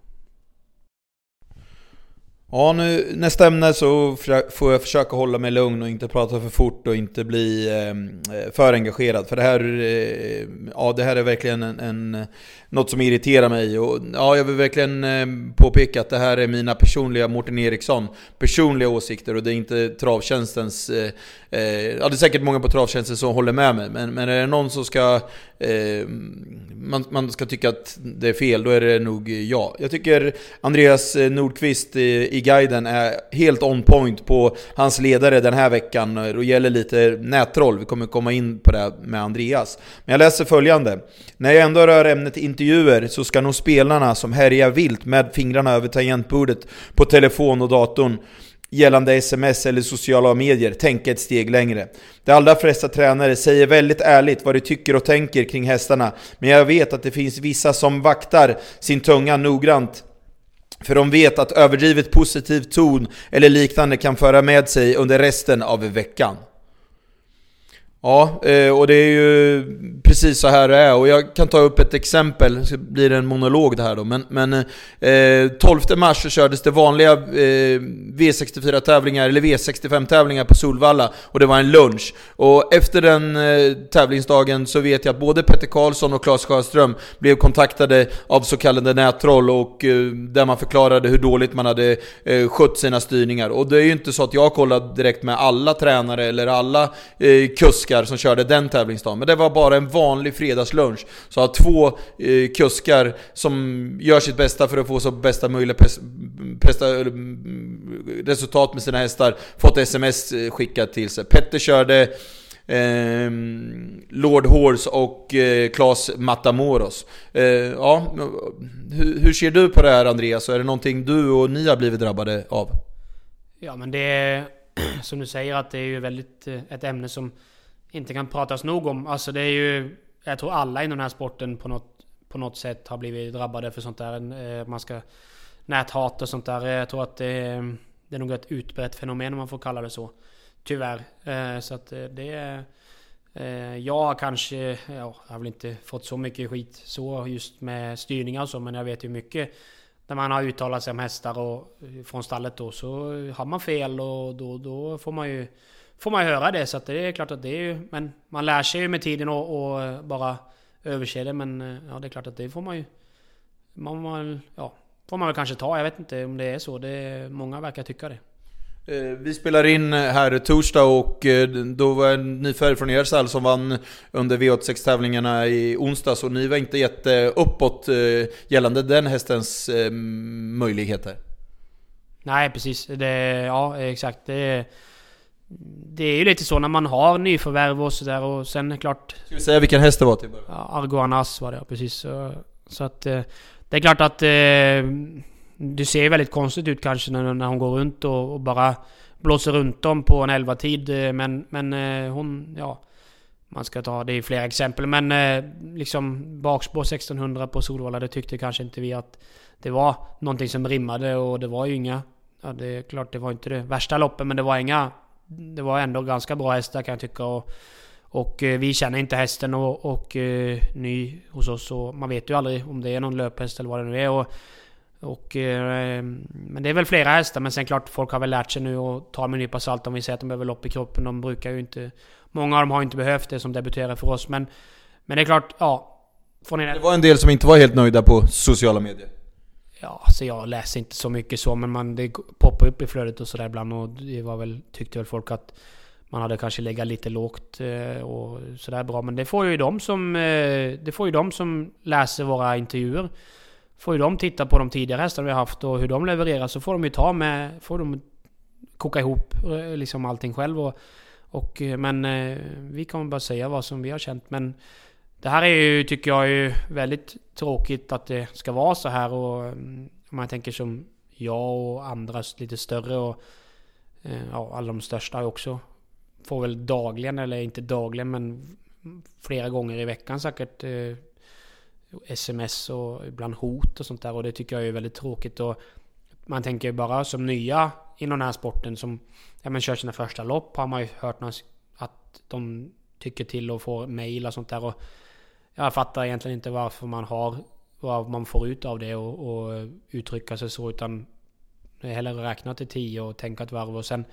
Ja, nu, nästa ämne så får jag försöka hålla mig lugn och inte prata för fort och inte bli ehm, eh, för engagerad. För det här, eh, ja, det här är verkligen en, en, något som irriterar mig. Och, ja, jag vill verkligen eh, påpeka att det här är mina personliga, Mårten Eriksson, personliga åsikter och det är inte travtjänstens... Eh, eh, ja, det är säkert många på travtjänsten som håller med mig, men, men är det någon som ska... Ehm, man, man ska tycka att det är fel, då är det nog jag. Jag tycker Andreas eh, Nordqvist eh, i guiden är helt on point på hans ledare den här veckan. Det gäller lite nättroll, vi kommer komma in på det med Andreas. Men jag läser följande. När jag ändå rör ämnet intervjuer så ska nog spelarna som härjar vilt med fingrarna över tangentbordet på telefon och datorn gällande sms eller sociala medier tänka ett steg längre. De allra flesta tränare säger väldigt ärligt vad de tycker och tänker kring hästarna, men jag vet att det finns vissa som vaktar sin tunga noggrant för de vet att överdrivet positiv ton eller liknande kan föra med sig under resten av veckan. Ja, eh, och det är ju precis så här det är. Och jag kan ta upp ett exempel, så blir det en monolog det här då. Men, men eh, 12 mars så kördes det vanliga eh, V64-tävlingar, eller V65-tävlingar på Solvalla. Och det var en lunch. Och efter den eh, tävlingsdagen så vet jag att både Petter Karlsson och Claes Sjöström blev kontaktade av så kallade nättroll. Och eh, där man förklarade hur dåligt man hade eh, skött sina styrningar. Och det är ju inte så att jag kollade direkt med alla tränare eller alla eh, kuskar kuskar som körde den tävlingsdagen. Men det var bara en vanlig fredagslunch. Så att två eh, kuskar som gör sitt bästa för att få så bästa möjliga mm, resultat med sina hästar fått sms eh, skickat till sig. Petter körde Eh, Lord Horse och eh, Claes Matamoros. Eh, ja, hur, hur, ser du på det här Andreas? Är det någonting du och ni har blivit drabbade av? Ja men det är som du säger att det är ju väldigt eh, ett ämne som inte kan pratas nog om. Alltså det är ju... Jag tror alla inom den här sporten på något, på något sätt har blivit drabbade för sånt där. Eh, man ska... Näthat och sånt där. Jag tror att det, är, det är nog ett utbrett fenomen om man får kalla det så. Tyvärr. Eh, så att eh, det är... Jag har kanske, ja, jag har väl inte fått så mycket skit så just med styrningar och så, men jag vet ju mycket när man har uttalat sig om hästar och från stallet då så har man fel och då, då får man ju får man ju höra det. Så att det är klart att det är ju... Men man lär sig ju med tiden och, och bara överse det. Men eh, ja, det är klart att det får man ju... Man, man, ja, får man väl kanske ta. Jag vet inte om det är så. Det, många verkar tycka det. Eh, vi spelar in här torsdag och eh, då var ni färg från er stall som vann under V86-tävlingarna i onsdags och ni var inte jätte uppåt gällande den hästens möjligheter. Nej precis, det, ja exakt. Det, det är ju lite så när man har nyförvärv och sådär och sen klart... Ska vi säga vilken häst det var till början? Ja, var det ja, precis. Så, så att... Eh, det är klart att... Eh, det ser väldigt konstigt ut kanske när, när hon går runt och, och bara blåser runt dem på en 11 tid eh, Men, men hon... Ja... Man ska ta... Det är flera exempel men liksom bakspår 1600 på Solvalla det tyckte kanske inte vi att det var någonting som rimmade och det var ju inga... Ja, det är klart det var inte det värsta loppet men det var inga det var ändå ganska bra hästar kan jag tycka. Och, och eh, vi känner inte hästen och, och uh, ny hos oss. Och man vet ju aldrig om det är någon löphäst eller vad det nu är. Och, och, uh, men det är väl flera hästar. Men sen klart, folk har väl lärt sig nu att ta med en nypa salt om vi säger att de behöver lopp i kroppen. De brukar ju inte... Många av dem har inte behövt det som debuterar för oss. Men, men det är klart, ja. Från det var en del som inte var helt nöjda på sociala medier. Ja, alltså jag läser inte så mycket så, men man, det poppar upp i flödet och sådär ibland och det var väl, tyckte väl folk att man hade kanske legat lite lågt eh, och sådär bra. Men det får ju de som, eh, det får ju de som läser våra intervjuer. Får ju de titta på de tidigare hästarna vi har haft och hur de levererar så får de ju ta med, får de koka ihop eh, liksom allting själv. Och, och, men vi kommer bara säga vad som vi har känt. Men det här är ju, tycker jag, ju väldigt tråkigt att det ska vara så här och mm, om man tänker som jag och andra lite större och eh, ja, alla de största också får väl dagligen, eller inte dagligen men flera gånger i veckan säkert eh, sms och ibland hot och sånt där och det tycker jag är väldigt tråkigt och man tänker ju bara som nya inom den här sporten som ja, men kör sina första lopp har man ju hört att de tycker till och får mail och sånt där och jag fattar egentligen inte varför man har vad man får ut av det och, och uttrycka sig så utan hellre räkna till tio och tänka ett varv och sen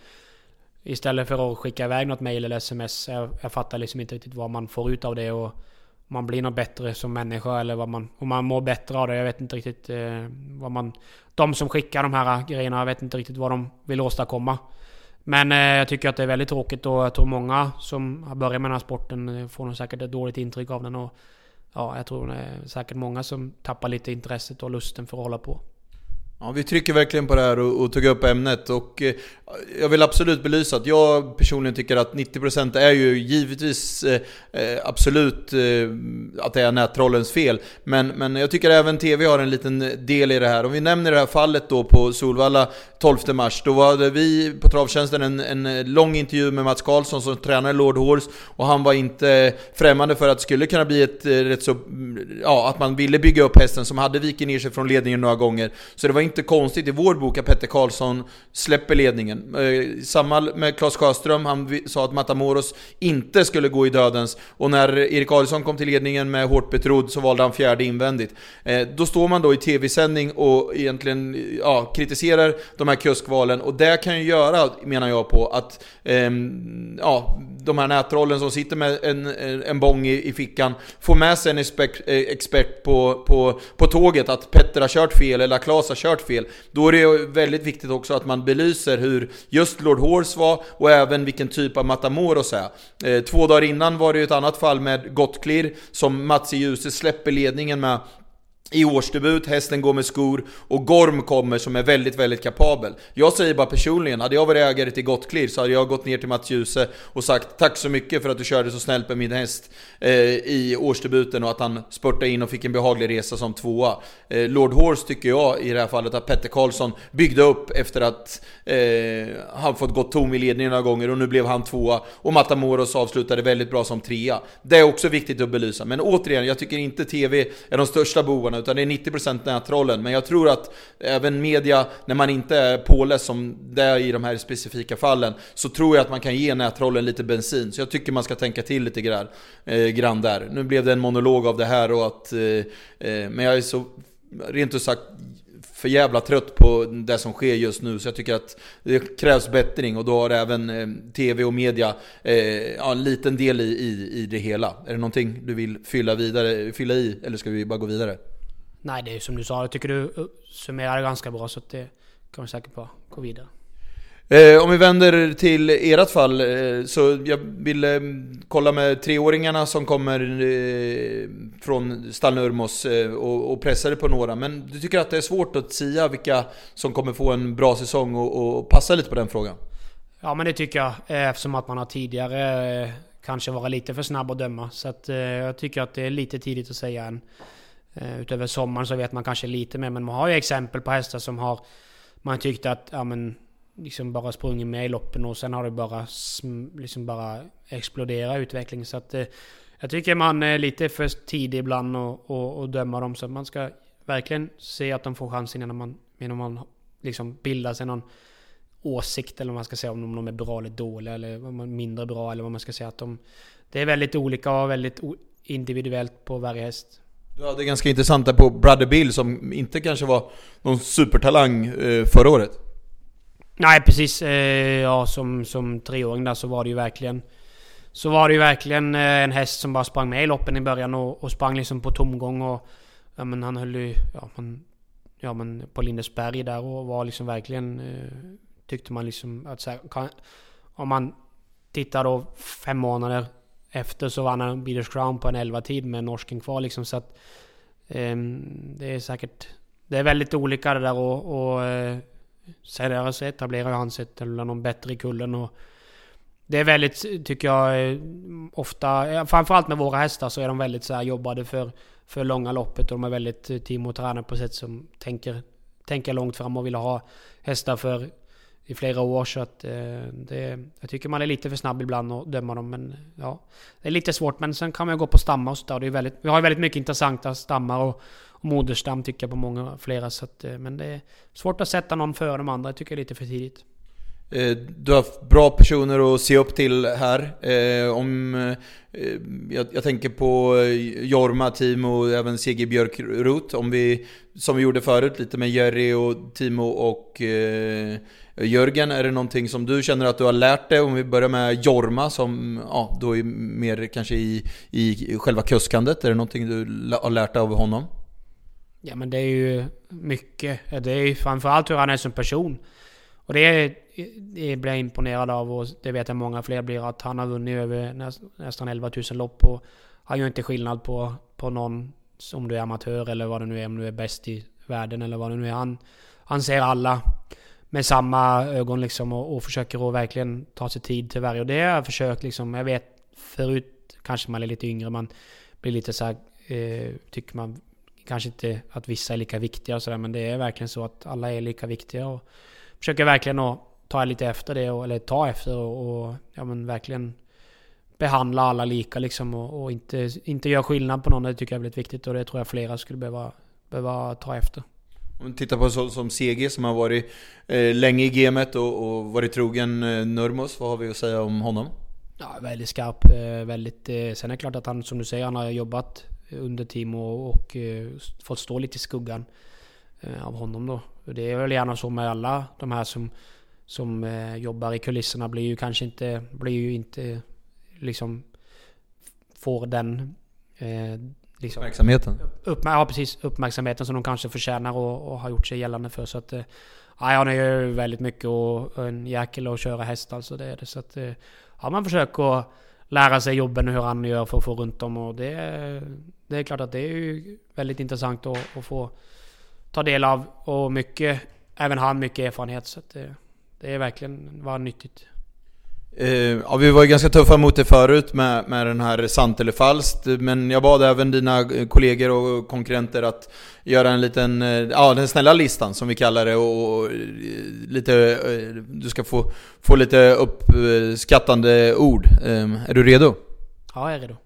istället för att skicka iväg något mail eller sms. Jag, jag fattar liksom inte riktigt vad man får ut av det och man blir något bättre som människa eller vad man, om man mår bättre av det. Jag vet inte riktigt eh, vad man... De som skickar de här grejerna, jag vet inte riktigt vad de vill åstadkomma. Men eh, jag tycker att det är väldigt tråkigt och jag tror många som har börjat med den här sporten eh, får nog säkert ett dåligt intryck av den. Och, ja, jag tror det är säkert många som tappar lite intresset och lusten för att hålla på. Ja, vi trycker verkligen på det här och, och tog upp ämnet och eh, jag vill absolut belysa att jag personligen tycker att 90% är ju givetvis eh, eh, absolut eh, att det är nättrollens fel. Men, men jag tycker även TV har en liten del i det här. Om vi nämner det här fallet då på Solvalla 12 mars, då var vi på Travtjänsten en, en lång intervju med Mats Karlsson som tränar Lord Horse och han var inte främmande för att det skulle kunna bli ett eh, rätt så, mm, ja, att man ville bygga upp hästen som hade vikit ner sig från ledningen några gånger. Så det var inte konstigt i vår bok att Petter Karlsson släpper ledningen. Eh, samma med Claes Sjöström, han sa att Matamoros inte skulle gå i dödens. Och när Erik Adielsson kom till ledningen med hårt betrodd så valde han fjärde invändigt. Eh, då står man då i tv-sändning och egentligen ja, kritiserar de här kuskvalen. Och det kan ju göra, menar jag på, att ehm, ja, de här nätrollen som sitter med en, en bång i, i fickan får med sig en expert, eh, expert på, på, på tåget att Petter har kört fel eller Klas har kört fel. Då är det väldigt viktigt också att man belyser hur just Lord Horse var och även vilken typ av Matamoros är. Eh, två dagar innan var det ju ett annat fall med Gottklirr som Mats i Djuse släpper ledningen med i årsdebut, hästen går med skor och Gorm kommer som är väldigt, väldigt kapabel. Jag säger bara personligen, hade jag varit ägare till Gottclear så hade jag gått ner till Mats Djuse och sagt tack så mycket för att du körde så snällt med min häst eh, i årsdebuten och att han spurtade in och fick en behaglig resa som tvåa. Eh, Lord Horse tycker jag i det här fallet att Petter Karlsson byggde upp efter att eh, han fått gått tom i ledningen några gånger och nu blev han tvåa och Matamoros avslutade väldigt bra som trea. Det är också viktigt att belysa, men återigen, jag tycker inte TV är de största bovarna utan det är 90% nätrollen. Men jag tror att även media, när man inte är påläst som det är i de här specifika fallen, så tror jag att man kan ge nätrollen lite bensin. Så jag tycker man ska tänka till lite grann, eh, grann där. Nu blev det en monolog av det här och att... Eh, eh, men jag är så, rent ut sagt, för jävla trött på det som sker just nu. Så jag tycker att det krävs bättring och då har även eh, TV och media eh, ja, en liten del i, i, i det hela. Är det någonting du vill fylla, vidare, fylla i eller ska vi bara gå vidare? Nej, det är som du sa. Jag tycker du summerar det ganska bra så det kan vi säkert bara gå vidare. Eh, om vi vänder till ert fall, eh, så jag vill eh, kolla med treåringarna som kommer eh, från Stallnurmos eh, och, och pressade på några. Men du tycker att det är svårt att sia vilka som kommer få en bra säsong och, och passa lite på den frågan? Ja men det tycker jag, eh, eftersom att man har tidigare kanske varit lite för snabb att döma. Så att, jag tycker att det är lite tidigt att säga än. Eh, utöver sommaren så vet man kanske lite mer, men man har ju exempel på hästar som har... Man tyckte att, ja men... Liksom bara sprungit med i loppen och sen har det bara... Liksom bara exploderat utvecklingen. Så att... Eh, jag tycker man är lite för tidig ibland och, och, och döma dem. Så man ska verkligen se att de får chansen innan man, innan man liksom bildar sig någon åsikt eller vad man ska säga om de är bra eller dåliga eller mindre bra eller vad man ska säga att de... Det är väldigt olika och väldigt individuellt på varje häst. Du hade ganska intressant där på Brother Bill som inte kanske var någon supertalang eh, förra året. Nej precis, eh, ja som, som treåring där så var det ju verkligen Så var det ju verkligen eh, en häst som bara sprang med i loppen i början och, och sprang liksom på tomgång och Ja men han höll ju, ja men Ja men på Lindesberg där och var liksom verkligen Tyckte man liksom att så här, kan, Om man tittar då fem månader efter så vann han Beaters Crown på en 11-tid med norsken kvar liksom. Så att eh, det är säkert... Det är väldigt olika det där och... och eh, senare så etablerar han sig till någon bättre i kullen och... Det är väldigt, tycker jag, eh, ofta... Framförallt med våra hästar så är de väldigt så här jobbade för, för långa loppet och de är väldigt eh, team och tränare på sätt som tänker, tänker långt fram och vill ha hästar för i flera år så att eh, det, jag tycker man är lite för snabb ibland att döma dem men ja Det är lite svårt men sen kan man ju gå på stammar och så där. Det är väldigt, vi har ju väldigt mycket intressanta stammar och, och moderstam tycker jag på många flera så att, eh, Men det är svårt att sätta någon före de andra, jag tycker det är lite för tidigt. Eh, du har haft bra personer att se upp till här. Eh, om, eh, jag, jag, tänker på Jorma, Timo och även CG Björkrot. Om vi, som vi gjorde förut, lite med Jerry och Timo och Jörgen. Är det någonting som du känner att du har lärt dig? Om vi börjar med Jorma som ja, då är mer kanske i, i själva kuskandet. Är det någonting du har lärt dig av honom? Ja men det är ju mycket. Det är ju framförallt hur han är som person. Och det, det blir jag imponerad av och det vet jag många fler blir att han har vunnit över nästan 11 000 lopp och han gör inte skillnad på, på någon om du är amatör eller vad det nu är, om du är bäst i världen eller vad det nu är. Han, han ser alla med samma ögon liksom och, och försöker att verkligen ta sig tid till varje. Och det har jag försökt liksom. Jag vet förut kanske man är lite yngre, man blir lite så här, eh, tycker man kanske inte att vissa är lika viktiga och sådär. Men det är verkligen så att alla är lika viktiga. Och försöker verkligen att ta lite efter det, och, eller ta efter och, och ja, men verkligen behandla alla lika liksom och, och, inte, inte göra skillnad på någon. Det tycker jag är väldigt viktigt och det tror jag flera skulle behöva, behöva ta efter. Om vi tittar på så, som CG som har varit eh, länge i gamet och, och varit trogen eh, Nurmos, vad har vi att säga om honom? Ja, väldigt skarp, eh, väldigt... Eh, sen är det klart att han, som du säger, han har jobbat under team och, och eh, fått stå lite i skuggan eh, av honom då. Det är väl gärna så med alla de här som, som eh, jobbar i kulisserna blir ju kanske inte, blir ju inte liksom får den eh, liksom, uppmärksamheten. Upp, ja, precis. Uppmärksamheten som de kanske förtjänar och, och har gjort sig gällande för. Så att, eh, ja, han är ju väldigt mycket och, en jäkel att köra häst alltså. Det är det. Så att, eh, ja, man försöker att lära sig jobben hur han gör för att få runt dem. Och det, det är klart att det är ju väldigt intressant att, att få ta del av. Och mycket, även han mycket erfarenhet. Så att det, det är verkligen var nyttigt. Uh, ja, vi var ju ganska tuffa mot det förut med, med den här sant eller falskt. Men jag bad även dina kollegor och konkurrenter att göra en liten, uh, ja den snälla listan som vi kallar det. Och, lite, du ska få, få lite uppskattande ord. är du redo? Ja, jag är redo.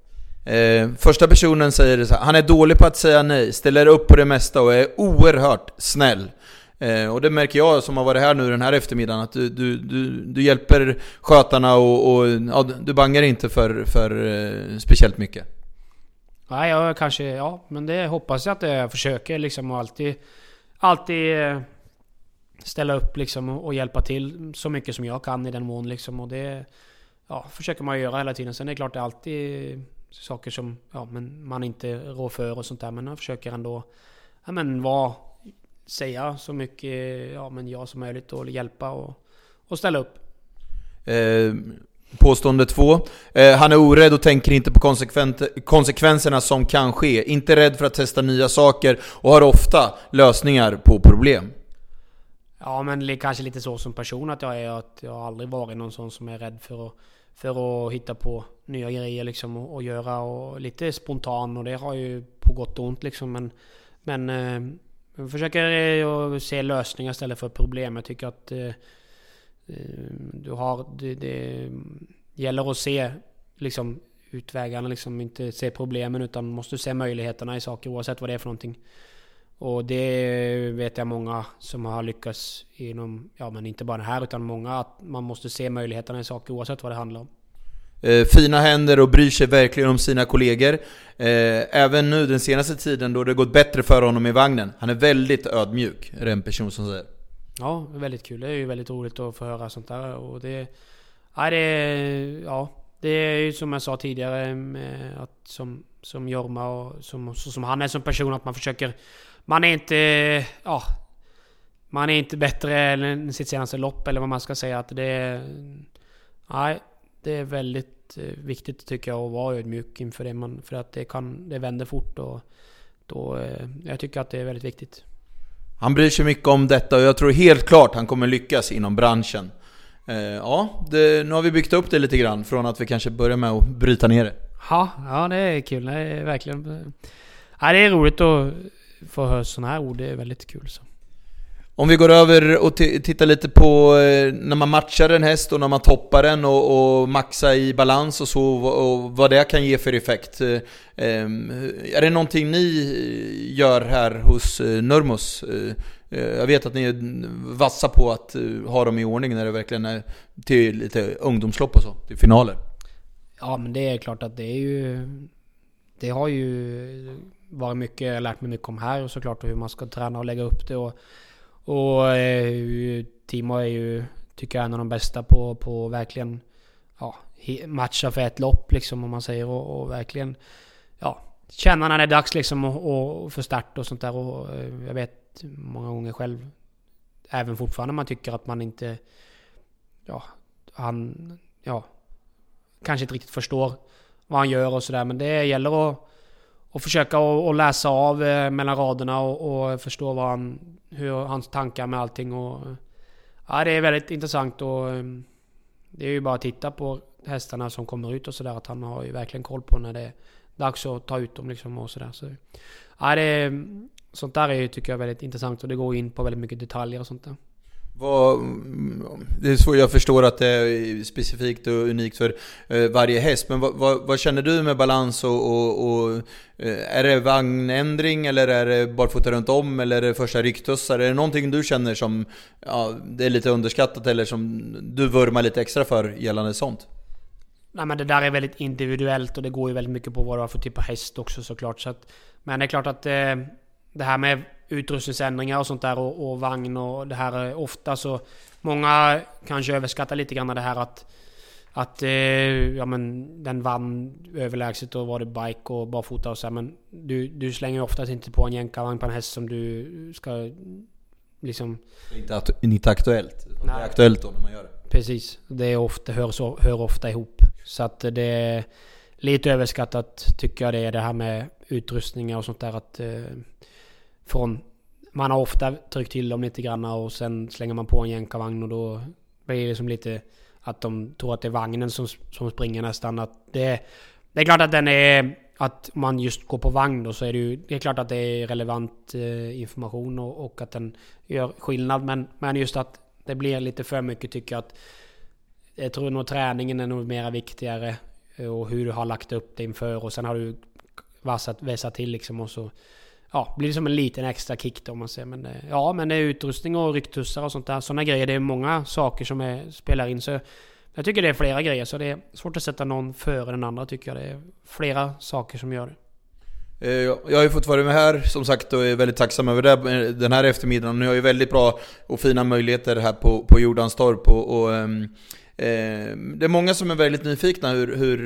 Eh, första personen säger så här, han är dålig på att säga nej, ställer upp på det mesta och är oerhört snäll. Eh, och det märker jag som har varit här nu den här eftermiddagen, att du, du, du, du hjälper skötarna och, och ja, du bangar inte för, för eh, speciellt mycket. Nej, jag kanske, ja, men det hoppas jag att jag försöker liksom och alltid, alltid eh, ställa upp liksom och hjälpa till så mycket som jag kan i den mån liksom. Och det ja, försöker man göra hela tiden. Sen är det klart det är alltid saker som ja, men man inte rår för och sånt där. Men jag försöker ändå ja, men vara, säga så mycket ja, men jag som möjligt och hjälpa och, och ställa upp. Eh, påstående två. Eh, han är orädd och tänker inte på konsekvenserna som kan ske. Inte rädd för att testa nya saker och har ofta lösningar på problem. Ja, men kanske lite så som person att jag är. Att jag har aldrig varit någon sån som är rädd för att för att hitta på nya grejer liksom och, och göra och lite spontan och det har ju på gott och ont liksom men men eh, jag försöker eh, se lösningar istället för problem. Jag tycker att eh, eh, du har det, det gäller att se liksom utvägarna liksom inte se problemen utan måste se möjligheterna i saker oavsett vad det är för någonting. Och det vet jag många som har lyckats inom, ja men inte bara det här utan många, att man måste se möjligheterna i saker oavsett vad det handlar om. Eh, fina händer och bryr sig verkligen om sina kollegor. Eh, även nu den senaste tiden då det gått bättre för honom i vagnen. Han är väldigt ödmjuk, är det en person som säger. Ja, väldigt kul. Det är ju väldigt roligt att få höra sånt där. Och det, ja, det, ja, det är ju som jag sa tidigare, att som, som Jorma och som, som han är som person, att man försöker man är inte... Ja, man är inte bättre än sitt senaste lopp eller vad man ska säga. Att det är, nej, det är väldigt eh, viktigt tycker jag att vara ödmjuk inför det. Man, för att det, kan, det vänder fort och då, eh, jag tycker att det är väldigt viktigt. Han bryr sig mycket om detta och jag tror helt klart han kommer lyckas inom branschen. Eh, ja, det, nu har vi byggt upp det lite grann från att vi kanske börjar med att bryta ner det. Ja, ja det är kul. Det är verkligen... Ja, det är roligt att få höra sådana här ord, det är väldigt kul. Så. Om vi går över och tittar lite på eh, när man matchar en häst och när man toppar den och, och maxar i balans och så och vad det kan ge för effekt. Eh, ehm, är det någonting ni eh, gör här hos Nurmos? Jag vet att ni är vassa på att ha dem i ordning när det verkligen är till lite ungdomslopp och så, till finaler. Ja men det är klart att det är ju... Det har ju varit mycket, jag har lärt mig mycket om här och såklart hur man ska träna och lägga upp det och och eh, Timo är ju, tycker jag, en av de bästa på, på verkligen ja, matcha för ett lopp liksom om man säger. Och, och verkligen ja, känna när det är dags liksom och, och för start och sånt där. Och eh, jag vet många gånger själv även fortfarande man tycker att man inte ja, han ja, kanske inte riktigt förstår vad han gör och sådär. Men det gäller att och försöka att läsa av eh, mellan raderna och, och, förstå vad han, hur hans tankar med allting och... Ja, det är väldigt intressant och... Ehm, det är ju bara att titta på hästarna som kommer ut och sådär att han har ju verkligen koll på när det är dags att ta ut dem liksom och sådär. Så, ja, det sånt där är ju, tycker jag, väldigt intressant och det går in på väldigt mycket detaljer och sånt där. Vad, det är så jag förstår att det är specifikt och unikt för eh, varje häst, men vad, vad, vad känner du med balans och, och, och, eh, är det vagnändring eller är det barfota runt om eller är det första ryktussar? Är det någonting du känner som ja, det är lite underskattat eller som du vurmar lite extra för gällande sånt? Nej men det där är väldigt individuellt och det går ju väldigt mycket på vad du har för typ av häst också såklart. Så att, men det är klart att eh, det här med utrustningsändringar och sånt där och, och vagn och det här är ofta så... Många kanske överskattar lite grann det här att... Att eh, ja, men den vann överlägset och var det bike och barfota och så här, Men du, du slänger oftast inte på en jänkarvagn på en häst som du ska liksom... Inte, inte aktuellt. Det är aktuellt då när man gör det. Precis. Det är ofta, hör, så, hör ofta ihop. Så att det är lite överskattat tycker jag det är det här med utrustningar och sånt där. Att eh, från... Man har ofta tryckt till dem lite grann och sen slänger man på en jänkarvagn och då blir det liksom lite att de tror att det är vagnen som, som springer nästan. Att det, det är klart att den är... Att man just går på vagn då så är det ju... Det är klart att det är relevant eh, information och, och, att den gör skillnad. Men, men just att det blir lite för mycket tycker jag att... Jag tror nog träningen är nog mera viktigare. Eh, och hur du har lagt upp det inför och sen har du vassat, vässat till liksom och så ja, blir det som en liten extra kick då om man säger. Men, eh, ja, men det är utrustning och rycktussar och sånt där. Sådana grejer. Det är många saker som är, spelar in. Så jag tycker det är flera grejer. Så det är svårt att sätta någon före den andra tycker jag. Det är flera saker som gör det. Eh, jag har ju fått vara med här som sagt och är väldigt tacksam över det eh, den här eftermiddagen. Ni har ju väldigt bra och fina möjligheter här på, på Jordanstorp. Och, och um Ehm, det är många som är väldigt nyfikna hur, hur,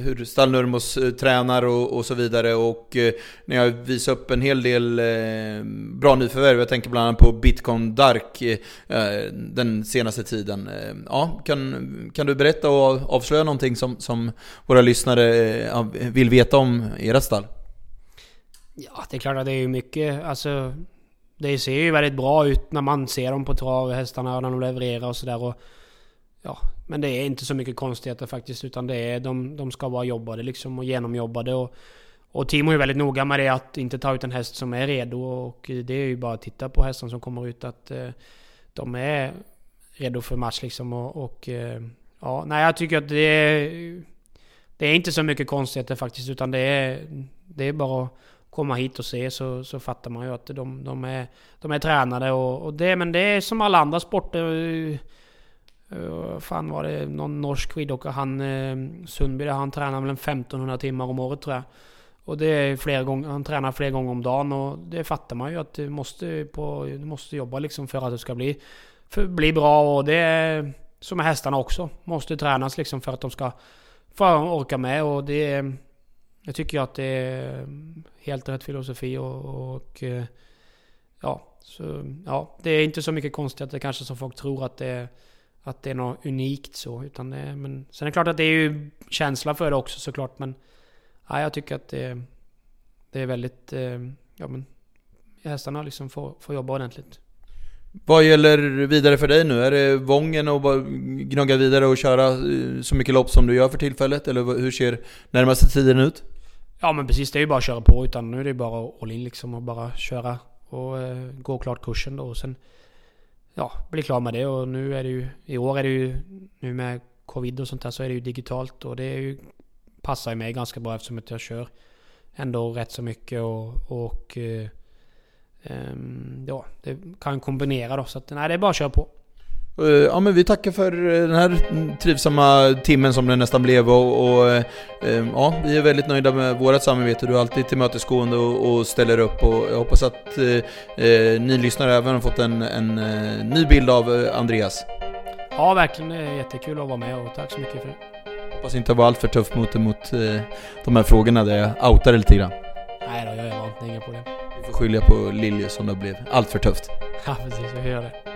hur Stallnurmos eh, tränar och, och, så vidare och eh, när jag visar upp en hel del eh, bra nyförvärv, jag tänker bland annat på Bitcoin Dark eh, den senaste tiden. Ehm, ja, kan, kan du berätta och avslöja någonting som, som våra lyssnare vill veta om era stall? Ja, det är klart att det är mycket, alltså det ser ju väldigt bra ut när man ser dem på trav, hästarna, när de levererar och sådär. Ja, men det är inte så mycket konstigheter faktiskt. Utan det är, de, de ska vara jobbade liksom och genomjobbade. Och, och Timo är väldigt noga med det att inte ta ut en häst som är redo. Och det är ju bara att titta på hästen som kommer ut att eh, de är redo för match liksom. Och, och eh, ja, nej jag tycker att det är... Det är inte så mycket konstigheter faktiskt. Utan det är, det är bara att komma hit och se så, så fattar man ju att de, de, är, de är tränade. Och, och det, men det är som alla andra sporter eh, Uh, fan var det någon norsk skidåkare, han uh, Sundby, han tränar väl en 1500 timmar om året tror jag. Och det är flera gånger, han tränar flera gånger om dagen och det fattar man ju att du måste, på, du måste jobba liksom för att det ska bli, för, bli bra och det är som med hästarna också. Måste tränas liksom för att de ska få orka med och det jag tycker att det är helt rätt filosofi och, och eh, ja, så, ja, det är inte så mycket konstigt att det kanske som folk tror att det är att det är något unikt så. Utan det, men, sen är det klart att det är ju känsla för det också såklart. Men ja, jag tycker att det, det är väldigt... Eh, ja, men, hästarna liksom får, får jobba ordentligt. Vad gäller vidare för dig nu? Är det Vången och bara gnugga vidare och köra eh, så mycket lopp som du gör för tillfället? Eller hur ser närmaste tiden ut? Ja men precis, det är ju bara att köra på. Utan nu är det bara all in liksom och bara köra och eh, gå klart kursen då och sen ja, bli klar med det. Och nu är det ju i år är det ju nu med covid och sånt där så är det ju digitalt. Och det är ju passar ju mig ganska bra eftersom att jag kör ändå rätt så mycket. Och, och eh, ehm, ja, det kan kombinera då. Så att nej det är bara att köra på. Eh, Ja men vi tackar för eh, den här trivsamma timmen som det nästan blev och, och eh, ja, vi är väldigt nöjda med vårt samarbete. Du är alltid tillmötesgående och, och ställer upp och jag hoppas att eh, ni lyssnare även har fått en, en ny bild av Andreas. Ja verkligen, det är jättekul att vara med och tack så mycket för det. Hoppas inte vara alltör tuff mot, mot de här frågorna där jag outar lite grann. Nej då, jag är vant, inga problem. Vi får skilja på Lilje som det blev allt för tufft. Ja precis, vi gör det.